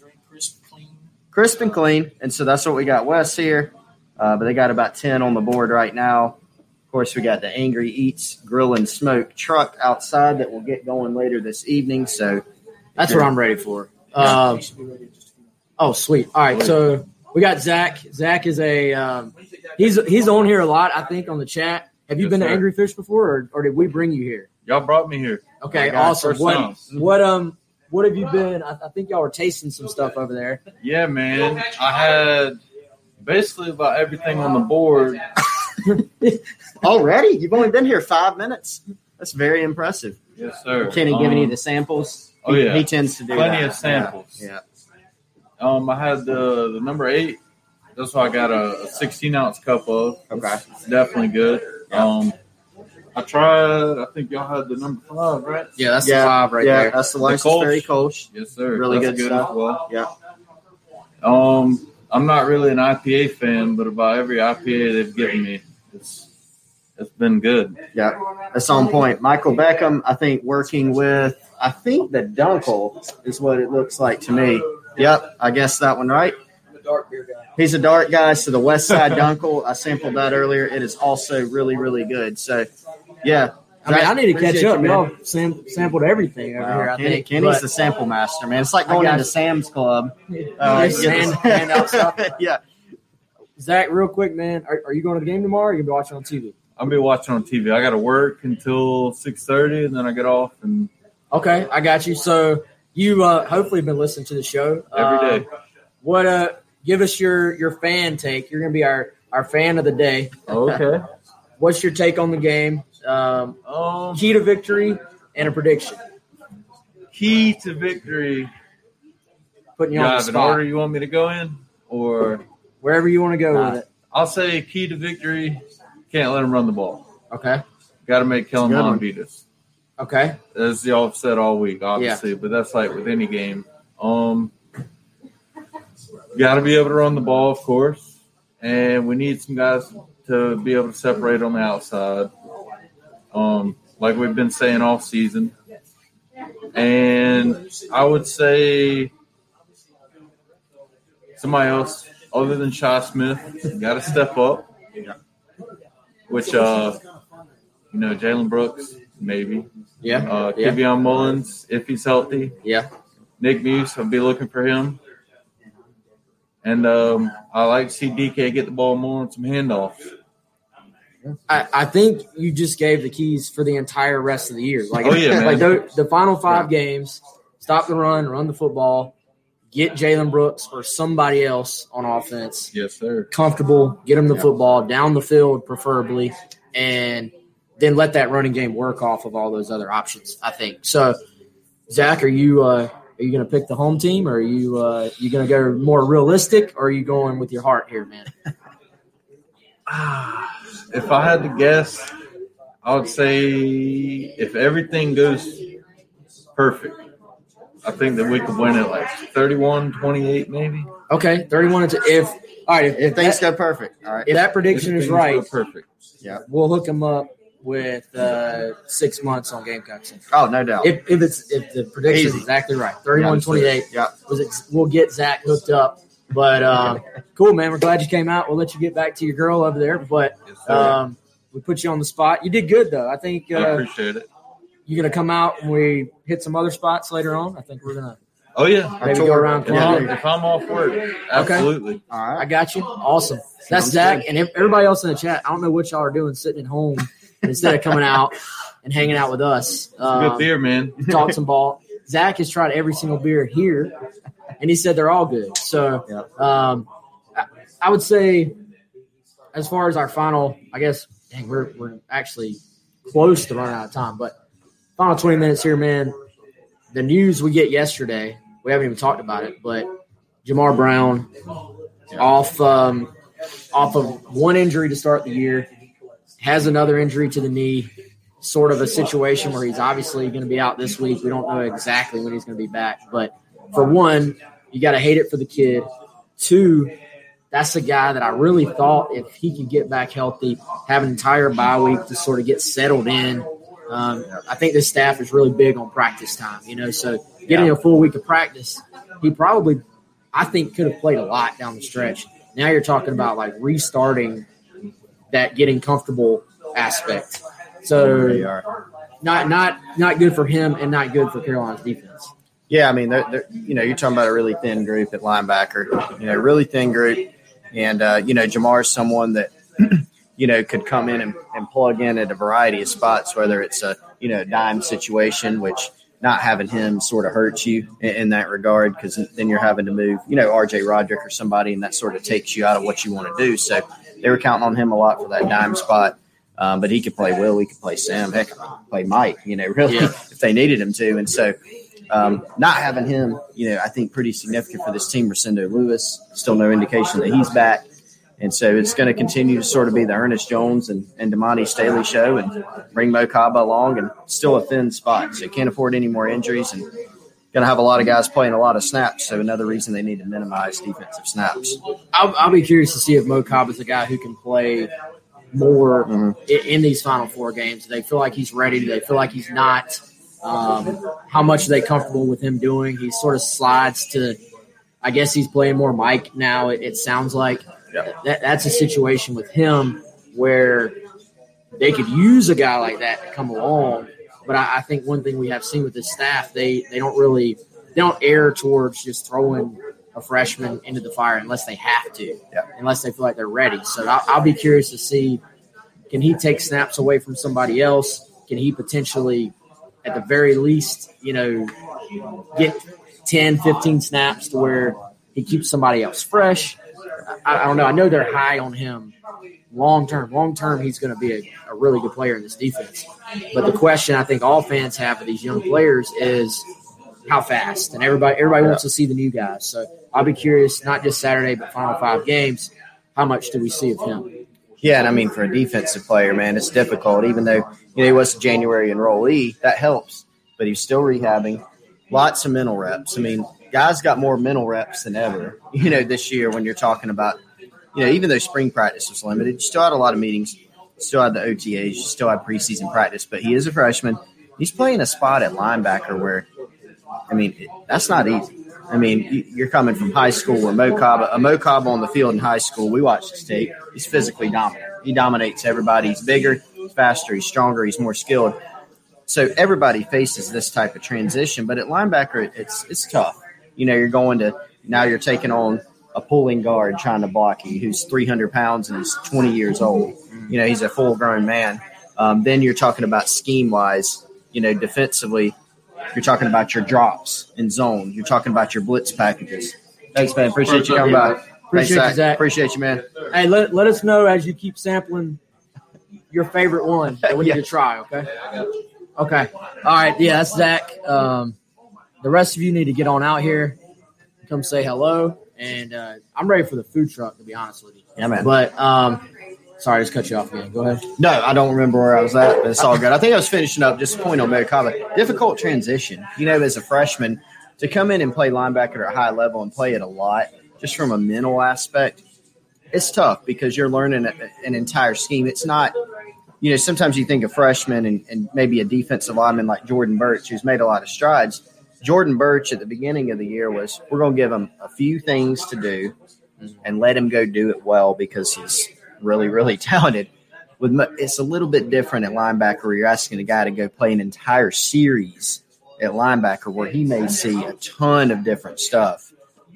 crisp, clean. Crisp and clean. And so that's what we got West here. Uh, but they got about 10 on the board right now. Of course, we got the Angry Eats Grill and Smoke truck outside that will get going later this evening. So That's what I'm ready for. Um, You should be ready in just a few minutes. oh, sweet. All right, so we got Zach. Zach is a um, When you think that- he's he's on here a lot. I think on the chat. Have you Yes, been to sir. Angry Fish before, or, or did we bring you here? Y'all brought me here. Okay, awesome. What time. what um what have you been? I, I think y'all were tasting some stuff over there. Yeah, man. I had Basically, about everything on the board. Already? You've only been here five minutes. That's very impressive. Yes, sir. Kenny giving you Um, the samples. oh, He- yeah. He tends to do Plenty that. of samples. Yeah. Um, I had the the number eight. That's what I got a, a 16 ounce cup of. Okay. It's definitely good. Yeah. Um, I tried. I think y'all had the number five, right? Yeah, that's Yeah, the five right yeah, there. that's the The license Kolsch. very Kolsch. Yes, sir. Really That's good stuff. as well. Yeah. Um, I'm not really an IPA fan, but about every IPA they've given me, it's it's been good. Yeah, that's on point. Michael Beckham, I think, working with, I think the Dunkel is what it looks like to me. Yep, I guess that one right. I'm a dark guy. He's a dark guy, so the West Side Dunkel, I sampled that earlier. It is also really, really good. So, yeah. I mean, I need to catch up. you, man. Y'all sam- sampled everything over Wow, here. I Kenny- think. Kenny's but- the sample master, man. It's like going into. Sam's Club. Yeah, get hand- hand out stuff. yeah. Zach, real quick, man, are, are you going to the game tomorrow? Or you gonna be watching on TV? I'll be watching on TV. I got to work until 6:30, and then I get off and Okay, I got you. So you uh, hopefully been listening to the show every Uh. What uh, give us your your fan take. You're gonna be our our fan of the day. Okay. What's your take on the game? Um, Um, key to victory and a prediction. key to victory. Putting you You on the have an spot. order you want me to go in, or Wherever you want to go Nah. with it. I'll say key to victory. Can't let them run the ball. Okay. Got to make Kellen. Mond beat us. Okay. as y'all have said all week, obviously, but that's like with any game. Um, got to be able to run the ball, of course, and we need some guys to be able to separate on the outside, um, like we've been saying all season. And I would say somebody else other than Shi Smith got to step up. Which, uh, you know, Jalen Brooks, maybe. Yeah. Uh, Yeah. Keveon Mullins, if he's healthy. Yeah. Nick Muse, I'll be looking for him. And um, I like to see DK get the ball more on some handoffs. I, I think you just gave the keys for the entire rest of the year. Like, Oh, yeah, like the, the final five games, stop the run, run the football, get Jalen Brooks or somebody else on offense Yes, sir. comfortable, get him the Yeah. football down the field, preferably, and then let that running game work off of all those other options. I think so. Zach, are you uh, are you going to pick the home team, or are you uh, you going to go more realistic, or are you going with your heart here, man? If I had to guess, I would say if everything goes perfect, I think that we could win it like 31 28, maybe. Okay, thirty-one to if all right if, If things that, go perfect. All right. if that prediction If is right, perfect. Yeah, we'll hook him up with uh, six months on Gamecock Central. Oh, no doubt. If, if it's if the prediction is exactly right, 31-28. yeah. was ex- we'll get Zach hooked up. But um, cool, man. We're glad you came out. We'll let you get back to your girl over there. But Yes, um, we put you on the spot. You did good, though. I think I uh, appreciate it. you're going to come out and we hit some other spots later on. I think we're going to Oh, yeah. maybe go around If I'm, Columbia. if I'm off work, absolutely. All right, I got you. Awesome. That's Sounds Zach. good. And everybody else in the chat, I don't know what y'all are doing sitting at home instead of coming out and hanging out with us. Good Um, beer, man. talk some ball. Zach has tried every single beer here, and he said they're all good. So, um, I, I would say, as far as our final, I guess, dang, we're we're actually close to running out of time. But final twenty minutes here, man. The news we get yesterday, we haven't even talked about it, but Jahmar Brown off um, off of one injury to start the year, has another injury to the knee sort of a situation where he's obviously going to be out this week. We don't know exactly when he's going to be back, but for one, you got to hate it for the kid. Two, that's a guy that I really thought if he could get back healthy, have an entire bye week to sort of get settled in. Um, I think this staff is really big on practice time, you know. So getting a full week of practice, he probably, I think, could have played a lot down the stretch. Now you're talking about like restarting that getting comfortable aspect. So not not not good for him and not good for Carolina's defense. Yeah, I mean, they're, they're, you know, you're talking about a really thin group at linebacker. You know, really thin group, and uh, you know, Jahmar is someone that you know could come in and, and plug in at a variety of spots, whether it's a you know dime situation, which not having him sort of hurts you in, in that regard because then you're having to move, you know, RJ Roderick or somebody, and that sort of takes you out of what you want to do. So they were counting on him a lot for that dime spot. Um, but he could play Will, he could play Sam, heck, play Mike, you know, really, Yeah. if they needed him to. And so um, not having him, you know, I think pretty significant for this team. Rosendo Louis, still no indication that he's back. And so it's going to continue to sort of be the Ernest Jones and, and Damani Staley show and bring Mo Kaba along and still a thin spot. So can't afford any more injuries and going to have a lot of guys playing a lot of snaps. So another reason they need to minimize defensive snaps. I'll, I'll be curious to see if Mo Kaba is a guy who can play more Mhm. i- in these final four games. Do they feel like he's ready? Do they feel like he's not? Um, how much are they comfortable with him doing? He sort of slides to, I guess he's playing more Mike now. It, it sounds like Yeah. that, that's a situation with him where they could use a guy like that to come along. But I, I think one thing we have seen with this staff, they they don't really they don't err towards just throwing a freshman into the fire unless they have to, Yeah. unless they feel like they're ready. So I'll, I'll be curious to see can he take snaps away from somebody else? Can he potentially, at the very least, you know, get 10, 15 snaps to where he keeps somebody else fresh? I, I don't know. I know they're high on him long term. Long term, he's going to be a, a really good player in this defense. But the question I think all fans have for these young players is how fast, and everybody everybody wants to see the new guys. So I'll be curious, not just Saturday, but final five games. How much do we see of him? Yeah, and I mean for a defensive player, man, it's difficult. Even though you know he was a January enrollee, that helps. But he's still rehabbing. Lots of mental reps. I mean, guys got more mental reps than ever. You know, this year when you're talking about, you know, even though spring practice was limited, you still had a lot of meetings. Still had the OTAs. You still had preseason practice. But he is a freshman. He's playing a spot at linebacker where, I mean, that's not easy. I mean, you- you're coming from high school where Mo Kaba, a uh, Mo Kaba on the field in high school. We watched his tape. He's physically dominant. He dominates everybody. He's bigger, faster, he's stronger, he's more skilled. So everybody faces this type of transition, but at linebacker, it's it's tough. You know, you're going to now you're taking on a pulling guard trying to block you who's 300 pounds and he's 20 years old. You know, he's a full grown man. Um, then you're talking about scheme wise. You know, defensively, you're talking about your drops in zone. You're talking about your blitz packages. Thanks, man. Appreciate you coming by. Appreciate Thanks, you, Zach. Appreciate you, man. Hey, let, let us know as you keep sampling your favorite one that we need to try. Okay. Okay. All right. Yeah, that's Zach. Um, the rest of you need to get on out here, come say hello, and uh, I'm ready for the food truck. To be honest with you, Yeah, man. but um, sorry, I just cut you off again. Go ahead. No, I don't remember where I was at, but it's all good. I think I was finishing up just a point on Mo Kaba. Difficult transition, you know, as a freshman to come in and play linebacker at a high level and play it a lot, just from a mental aspect. It's tough because you're learning an entire scheme. It's not, you know, sometimes you think of freshmen and, and maybe a defensive lineman like Jordan Burch, who's made a lot of strides. Jordan Burch at the beginning of the year was, we're going to give him a few things to do and let him go do it well because he's really, really talented with it's a little bit different at linebacker you're asking a guy to go play an entire series at linebacker where he may see a ton of different stuff.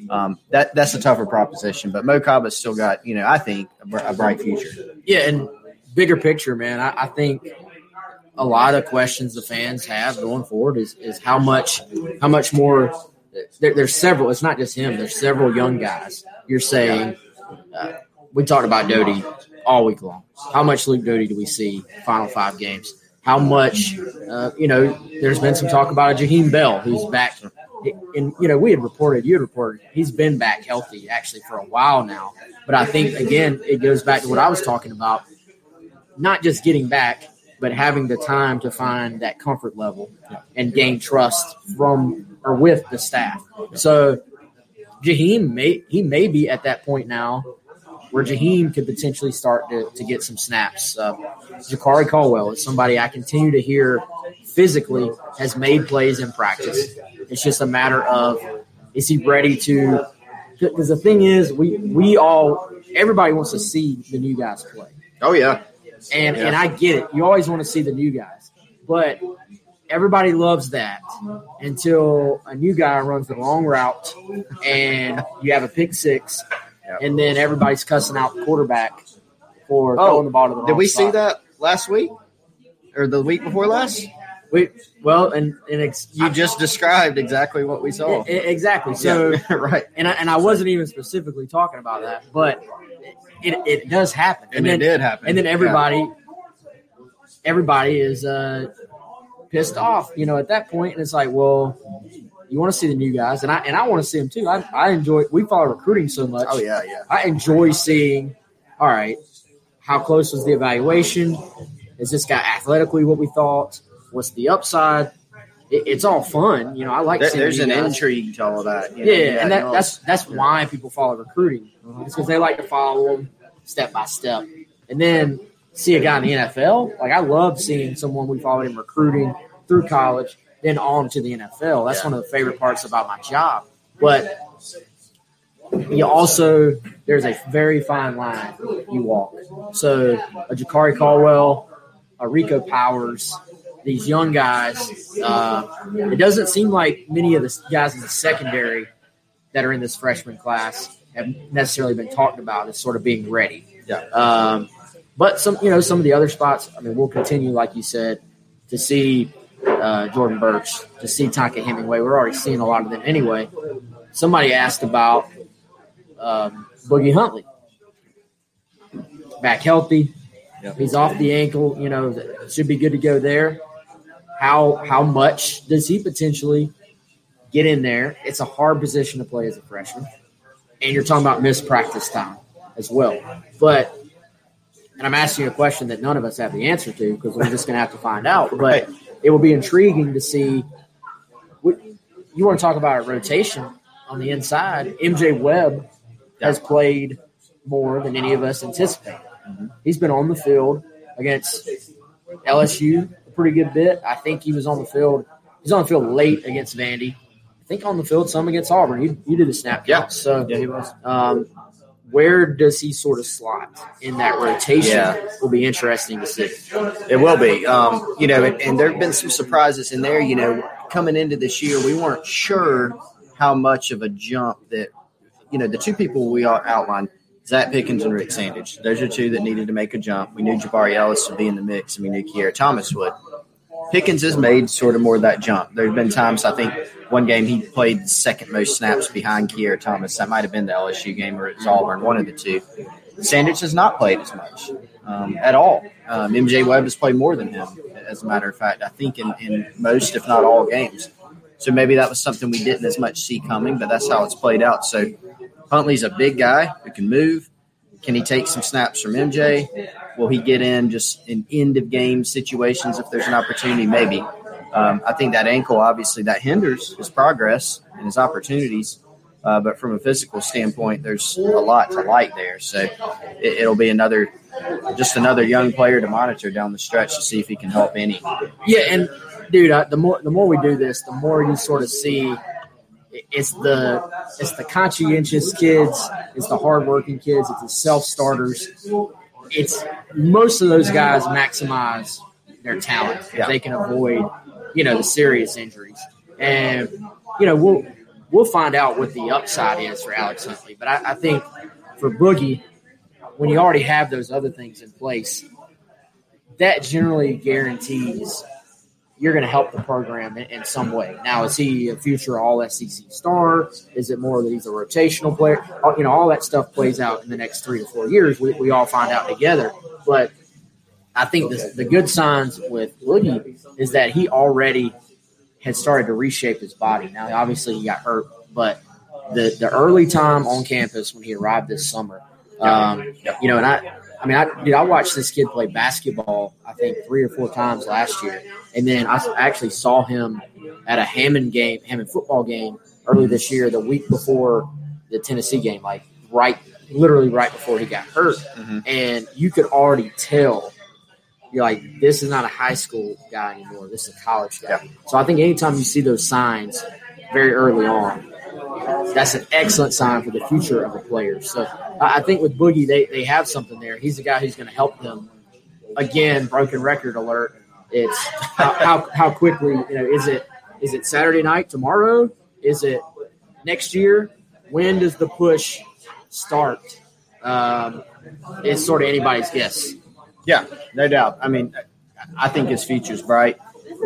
Um, that that's a tougher proposition, but Mo Kaba's still got you know I think a, a bright future. Yeah, and bigger picture, man. I, I think a lot of questions the fans have going forward is is how much how much more. There, there's several. It's not just him. There's several young guys. You're saying uh, we talked about Doty all week long. How much Luke Doty do we see final five games? How much? Uh, you know, there's been some talk about a Jaheim Bell who's back. And you know, we had reported, you had reported, he's been back healthy actually for a while now. But I think again, it goes back to what I was talking about not just getting back, but having the time to find that comfort level and gain trust from or with the staff. So Jaheim may he may be at that point now where Jaheim could potentially start to, to get some snaps. Uh, Jakari Caldwell is somebody I continue to hear physically has made plays in practice. It's just a matter of is he ready to? Because the thing is, we we all everybody wants to see the new guys play. Oh yeah, And Yeah. and I get it. You always want to see the new guys, but everybody loves that until a new guy runs the wrong route and you have a pick six, Yeah. and then everybody's cussing out the quarterback for Oh, throwing the ball to the wrong did we see that last week or the week before last? We well, and and ex- You just described exactly what we saw. Exactly. So, Yeah, right. and I, and I wasn't even specifically talking about that, but it, it does happen. And, then, it did happen. and then everybody everybody is uh pissed off you know at that point and it's like well you want to see the new guys and i and i want to see them too i, I enjoy we follow recruiting so much Oh yeah, yeah. i enjoy seeing all right how close was the evaluation is this guy athletically what we thought what's the upside it, it's all fun you know i like There- there's an guys. intrigue to all of that. you know, Yeah, and that, that's that's why people follow recruiting. It's because they like to follow them step by step, and then see a guy in the NFL. Like I love seeing someone we followed in recruiting through college, then on to the NFL. That's Yeah. one of the favorite parts about my job. But you also there's a very fine line you walk. So a Jakari Caldwell, a Rico Powers, these young guys. Uh, it doesn't seem like many of the guys in the secondary that are in this freshman class have necessarily been talked about as sort of being ready. Yeah. Um, but some, you know, some of the other spots. I mean, we'll continue, like you said, to see uh, Jordan Burch, to see Tonka Hemingway. We're already seeing a lot of them anyway. Somebody asked about um, Boogie Huntley. Back healthy. Yep. He's off the ankle. You know, should be good to go there. How how much does he potentially get in there? It's a hard position to play as a freshman, and you're talking about missed practice time as well. But and I'm asking you a question that none of us have the answer to because we're just going to have to find out. But it will be intriguing to see. What, you want to talk about a rotation on the inside? MJ Webb has played more than any of us anticipated. Mm-hmm. He's been on the field against LSU pretty good bit. I think he was on the field. He's on the field late against Vandy. I think on the field some against Auburn. He, he did a snap Yeah. count. So Yeah, he was. um, where does he sort of slot in that rotation? Yeah. Will be interesting to see. It will be. Um, you know, and, and there have been some surprises in there. You know, coming into this year, we weren't sure how much of a jump that, you know, the two people we all outlined, Zach Pickens and Rick Sandidge, those are two that needed to make a jump. We knew Jabari Ellis would be in the mix, and we knew Keir Thomas would. Pickens has made sort of more of that jump. There have been times, I think, one game he played second most snaps behind Keir Thomas. That might have been the LSU game or it's Auburn, one of the two. Sanders has not played as much um, at all. Um, MJ Webb has played more than him, as a matter of fact, I think in, in most, if not all, games. So maybe that was something we didn't as much see coming, but that's how it's played out. So Huntley's a big guy who can move. Can he take some snaps from MJ? Will he get in just in end of game situations if there's an opportunity? Maybe. Um, I think that ankle, obviously, that hinders his progress and his opportunities. Uh, but from a physical standpoint, there's a lot to like there. So it, it'll be another, just another young player to monitor down the stretch to see if he can help any. Yeah, and dude, I, the more the more we do this, the more you sort of see it's the it's the conscientious kids, it's the hardworking kids, it's the self starters. It's most of those guys maximize their talent if Yeah. they can avoid, you know, the serious injuries. And you know, we'll we'll find out what the upside is for Alex Huntley. But I, I think for Boogie, when you already have those other things in place, that generally guarantees you're going to help the program in, in some way. Now, is he a future All SEC star? Is it more that he's a rotational player? You know, all that stuff plays out in the next three to four years. We, we all find out together. But I think the, the good signs with Woody is that he already had started to reshape his body. Now, obviously, he got hurt, but the the early time on campus when he arrived this summer, um, you know, and I, I mean, I dude, I watched this kid play basketball. I think three or four times last year, and then I actually saw him at a Hammond game, Hammond football game early this year, the week before the Tennessee game, like right, literally right before he got hurt, Mhm. and you could already tell. You're like, this is not a high school guy anymore. This is a college guy. So I think anytime you see those signs very early on, that's an excellent sign for the future of a player. So I think with Boogie, they, they have something there. He's the guy who's going to help them. Again, broken record alert. It's how, how, how quickly, you know, is it is it Saturday night tomorrow? Is it next year? When does the push start? Um, it's sort of anybody's guess. Yeah, no doubt. I mean, I think his future's bright.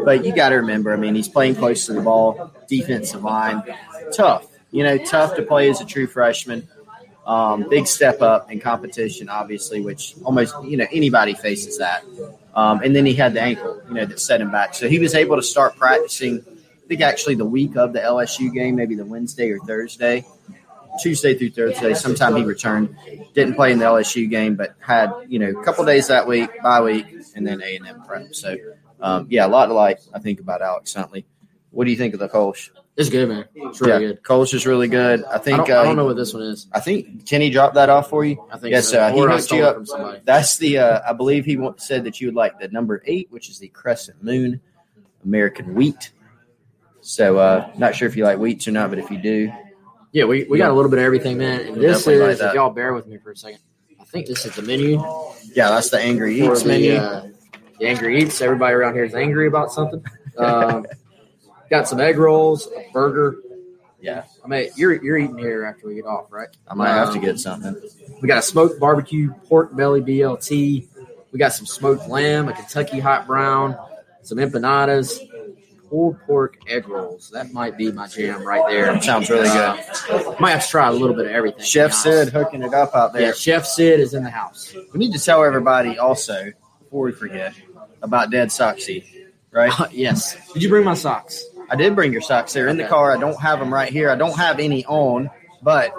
But you got to remember, I mean, he's playing close to the ball, defensive line, tough. You know, tough to play as a true freshman. Um, big step up in competition, obviously, which almost you know anybody faces that. Um, and then he had the ankle, you know, that set him back. So he was able to start practicing. I think actually the week of the LSU game, maybe the Wednesday or Thursday, Tuesday through Thursday. Sometime he returned. Didn't play in the LSU game, but had you know a couple days that week, bye week, and then A and M prep. So um, yeah, a lot to like. I think about Alex Huntley. What do you think of the Kolsch? It's good, man. It's really yeah, good. Kolsch is really good. I I think. don't, uh, I don't know what this one is. I think can dropped that off for you? I think Yes, so. uh, he hooked you up. from somebody. That's the. Uh, I believe he said that you would like the number eight, which is the crescent moon, American wheat. So uh, not sure if you like wheats or not, but if you do, Yeah, we, we got a little bit of everything, man. And this definitely like is, if y'all bear with me for a second, I think this is the menu yeah, that's the angry eats the, menu. uh, the Angry Eats. Everybody around here is angry about something. Um, got some egg rolls, a burger. yeah, I mean, you're you're eating here after we get off, right? I might have to Um, get something. We got a smoked barbecue pork belly BLT. We got some smoked lamb, a Kentucky hot brown, some empanadas, pulled pork egg rolls. That might be my jam right there. Sounds really good. Uh, might have to try a little bit of everything. Chef. Sid hooking it up out Yeah, there. Chef Sid is in the house. We need to tell everybody also before we forget about Dead Soxy, right? yes. Did you bring my socks? I did bring your socks. They're in the car. I don't have them right here. I don't have any on, but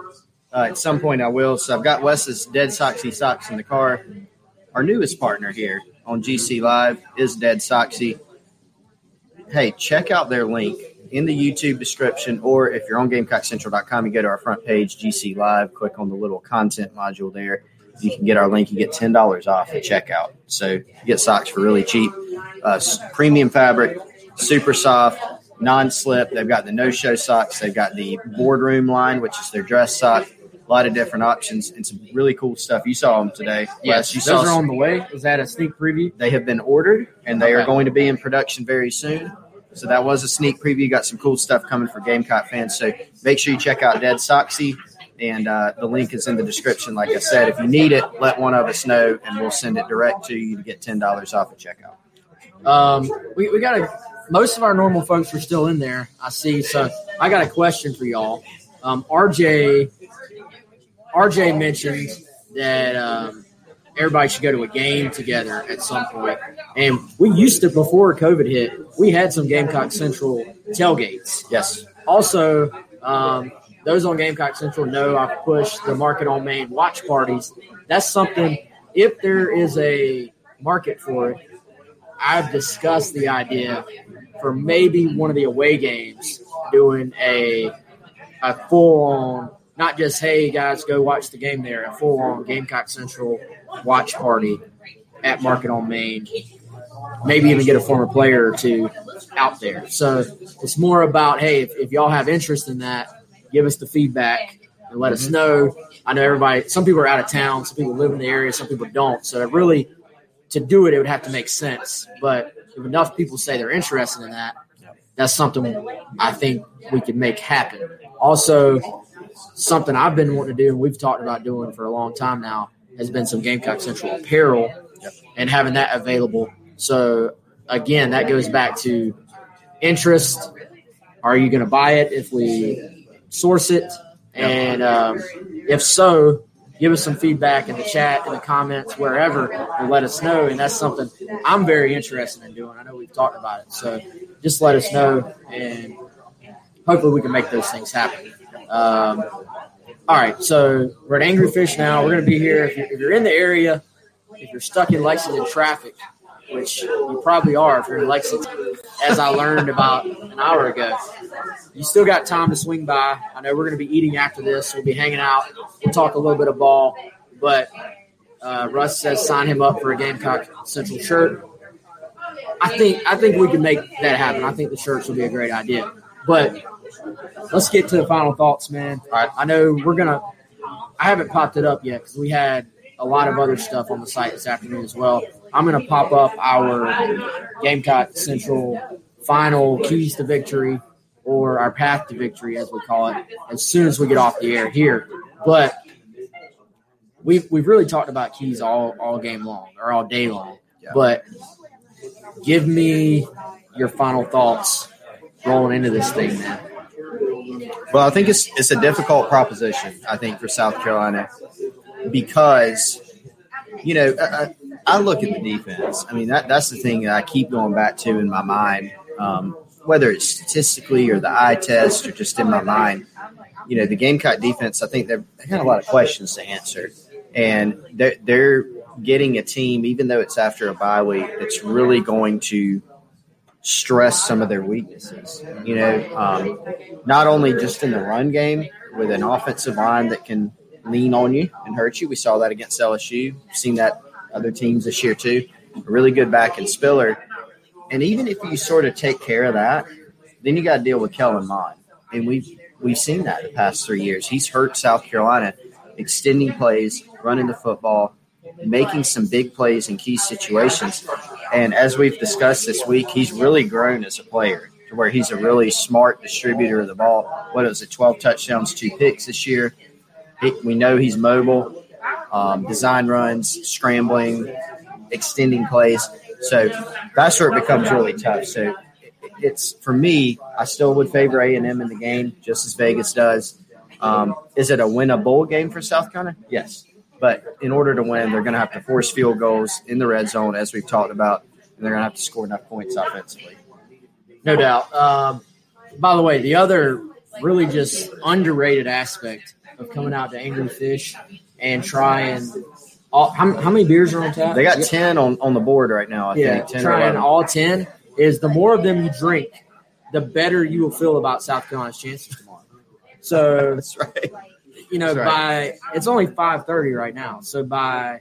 uh, at some point I will. So I've got Wes's Dead Soxy socks in the car. Our newest partner here on GC Live is Dead Soxy. Hey, check out their link in the YouTube description, or if you're on GamecockCentral.com, you go to our front page, GC Live, click on the little content module there. You can get our link. You get ten dollars off at checkout. So you get socks for really cheap. Uh, premium fabric, super soft, non-slip. They've got the no-show socks. They've got the boardroom line, which is their dress sock. A lot of different options and some really cool stuff. You saw them today. Yes. you Those saw are on the way. Is that a sneak preview? they have been ordered and they are going to be in production very soon. So that was a sneak preview. Got some cool stuff coming for Gamecock fans. So make sure you check out Dead Soxy, and uh, the link is in the description. Like I said, if you need it, let one of us know, and we'll send it direct to you to get ten dollars off at checkout. Um, we, we got a most of our normal folks are still in there. I see. So I got a question for y'all. Um, RJ, RJ mentioned that um, everybody should go to a game together at some point. And we used to before COVID hit. We had some Gamecock Central tailgates. Yes, Also, um, those on Gamecock Central know I've pushed the Market on Main watch parties. That's something. If there is a market for it, I've discussed the idea for maybe one of the away games doing a a full on, not just hey guys go watch the game there, a full on Gamecock Central watch party at Market on Main. Maybe even get a former player or two out there. So it's more about hey, if, if y'all have interest in that, give us the feedback and let us mm-hmm. know. I know everybody. Some people are out of town. Some people live in the area. Some people don't. So it really, to do it, it would have to make sense. But if enough people say they're interested in that, that's something I think we could make happen. Also, something I've been wanting to do, and we've talked about doing for a long time now, has been some Gamecock Central apparel and having that available. So again, that goes back to interest. Are you going to buy it if we source it? And um, if so, give us some feedback in the chat, in the comments, wherever, and let us know. And that's something I'm very interested in doing. I know we've talked about it. So just let us know, and hopefully we can make those things happen. Um, all right, so we're at Angry Fish now. We're going to be here. If you're, if you're in the area, if you're stuck in Lexington traffic, which you probably are if you're in Lexington, as I learned about an hour ago, you still got time to swing by. I know we're going to be eating after this. We'll be hanging out. We'll talk a little bit of ball, but uh, Russ says sign him up for a Gamecock Central shirt. I think I think we can make that happen. I think the shirts will be a great idea. But let's get to the final thoughts, man. All right. I know we're gonna. I haven't popped it up yet because we had a lot of other stuff on the site this afternoon as well. I'm gonna pop up our Gamecock Central final keys to victory or our path to victory, as we call it, as soon as we get off the air here. But we've we've really talked about keys all all game long or all day long. Yeah. But give me your final thoughts rolling into this thing, man? Well, I think it's it's a difficult proposition. I think for South Carolina because you know I, I look at the defense. I mean that that's the thing that I keep going back to in my mind, um, whether it's statistically or the eye test or just in my mind. You know the Gamecock defense. I think they've they got a lot of questions to answer, and they're they're getting a team, even though it's after a bye week, that's really going to stress some of their weaknesses. You know, um, not only just in the run game with an offensive line that can lean on you and hurt you. We saw that against LSU. Seen that other teams this year too. A really good back in Spiller. And even if you sort of take care of that, then you got to deal with Kellen Mond. And we've we've seen that the past three years. He's hurt South Carolina, extending plays, running the football, making some big plays in key situations. And as we've discussed this week, he's really grown as a player to where he's a really smart distributor of the ball. What is it, 12 touchdowns, two picks this year? He, we know he's mobile, um, design runs, scrambling, extending plays. So that's where it becomes really tough. So it's for me, I still would favor A and M in the game, just as Vegas does. Um, is it a win a bowl game for South Carolina? Yes. But in order to win, they're going to have to force field goals in the red zone, as we've talked about, and they're going to have to score enough points offensively. No doubt. Um, by the way, the other really just underrated aspect of coming out to Angry Fish and trying all, how, how many beers are on tap? They got 10 on, on the board right now, I yeah, think. 10 trying all 10 is the more of them you drink, the better you will feel about South Carolina's chances tomorrow. So That's right. you know, right. by it's only five thirty right now. So by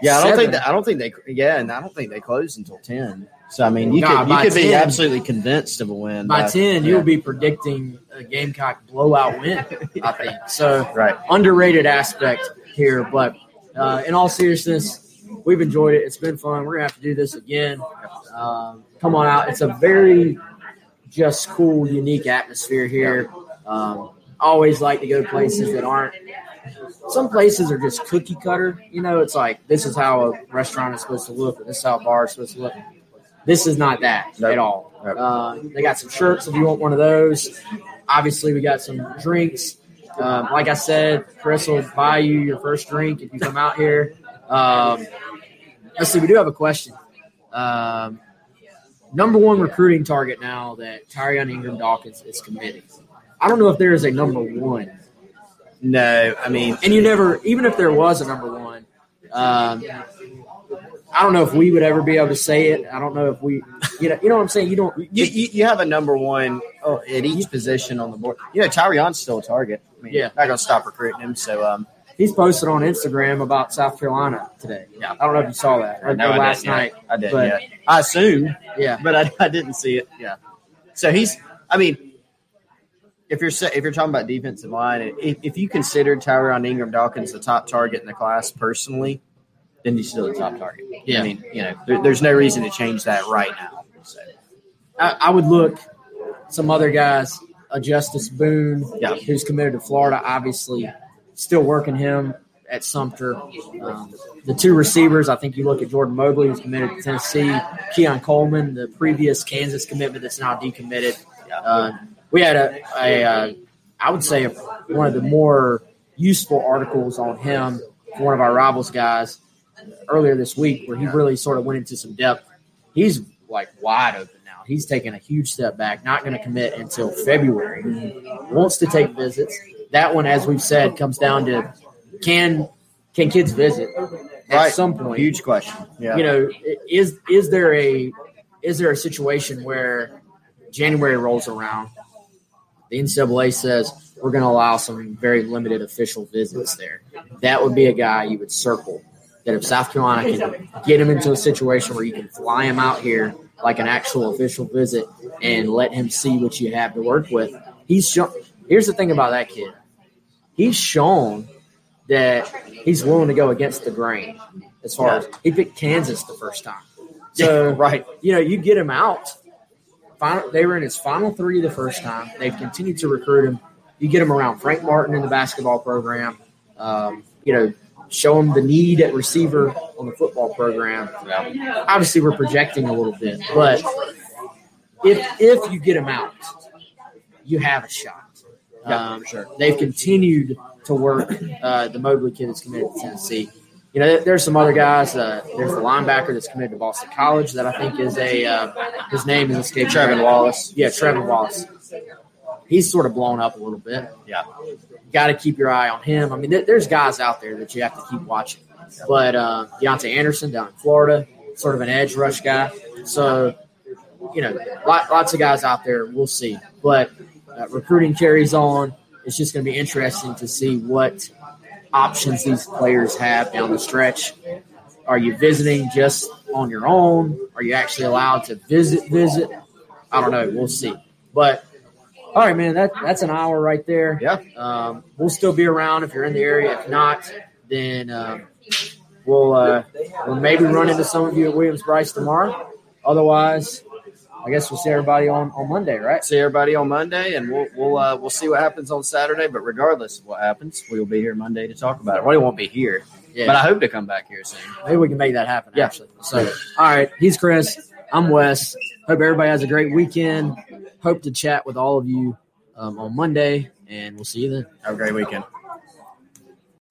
Yeah, I don't think that, I don't think they yeah, and I don't think they close until 10. So I mean, you Nah, could you by could be absolutely convinced of a win by ten, yeah. you'll be predicting a Gamecock blowout win. I think so. right. Underrated aspect here, but uh, in all seriousness, we've enjoyed it. It's been fun. We're gonna have to do this again. Um, come on out. It's a very just cool, unique atmosphere here. Um, always like to go to places that aren't. Some places are just cookie cutter. You know, it's like this is how a restaurant is supposed to look, or this is how a bar is supposed to look. This is not that Nope. at all. Nope. Uh, they got some shirts if you want one of those. Obviously, we got some drinks. Um, like I said, Chris will buy you your first drink if you come out here. Um, let's see, we do have a question. Um, number one recruiting target now that Tyrion Ingram Dawkins is committing. I don't know if there is a number one, No, I mean, and you never, even if there was a number one, um, I don't know if we would ever be able to say it. I don't know if we, you know, you know what I'm saying. You don't. you, you, you have a number one oh, at each position on the board. You know, Tyrion's still a target. I mean, Yeah. not going to stop recruiting him. So, um, He's posted on Instagram about South Carolina today. Yeah. I don't know if you saw that or, no, or I last didn't, yeah. night. I did. but- yeah. I assumed, Yeah, but I, I didn't see it. Yeah. So he's. I mean, if you're if you're talking about defensive line, if, if you consider Tyrion Ingram Dawkins the top target in the class personally, then he's still the top target. Yeah. I mean, you know, there, there's no reason to change that right now. So, I, I would look some other guys. A Justice Boone, Yeah. who's committed to Florida, obviously still working him at Sumter. Um, the two receivers, I think you look at Jordan Mobley, who's committed to Tennessee, Keon Coleman, the previous Kansas commitment that's now decommitted. Uh, we had a, a uh, I would say, a, one of the more useful articles on him one of our rivals guys earlier this week, where he really sort of went into some depth. He's like wide open now. He's taking a huge step back. Not going to commit until February. Wants to take visits. That one, as we've said, comes down to can can kids visit at Right. some point? huge question. Yeah. you know, is is there a is there a situation where January rolls around, the NCAA says we're going to allow some very limited official visits there? That would be a guy you would circle. That if South Carolina can get him into a situation where you can fly him out here like an actual official visit and let him see what you have to work with, he's shown. Here's the thing about that kid. He's shown that he's willing to go against the grain as far as he picked Kansas the first time. So right. you know, you get him out. Final, they were in his final three the first time. They've continued to recruit him. You get him around Frank Martin in the basketball program. Um, you know, show him the need at receiver on the football program. Obviously, we're projecting a little bit, but if if you get them out, you have a shot. Yeah, Um, sure. They've continued to work. Uh, the Mobley kid that's committed to Tennessee. You know, there's some other guys. Uh, there's the linebacker that's committed to Boston College that I think is a uh, his name is escaping. Trevin Wallace. Yeah, Trevin Wallace. He's sort of blown up a little bit. Yeah. Got to keep your eye on him. I mean, there, there's guys out there that you have to keep watching. But uh, Deontay Anderson down in Florida, sort of an edge rush guy. So, you know, lot, lots of guys out there. We'll see. But uh, recruiting carries on. It's just going to be interesting to see what options these players have down the stretch. Are you visiting just on your own? Are you actually allowed to visit? Visit? I don't know. We'll see. But all right, man, that that's an hour right there. Yeah. Um, we'll still be around if you're in the area. If not, then um, we'll uh, we'll maybe run into some of you at Williams Brice tomorrow. Otherwise, I guess we'll see everybody on, on Monday, right? See everybody on Monday, and we'll we'll uh, we'll see what happens on Saturday. But regardless of what happens, we will be here Monday to talk about it. Well, we won't be here, Yeah. but I hope to come back here soon. Maybe we can make that happen. Yeah. Actually. So, all right. He's Chris. I'm Wes. Hope everybody has a great weekend. Hope to chat with all of you um, on Monday, and we'll see you then. Have a great weekend.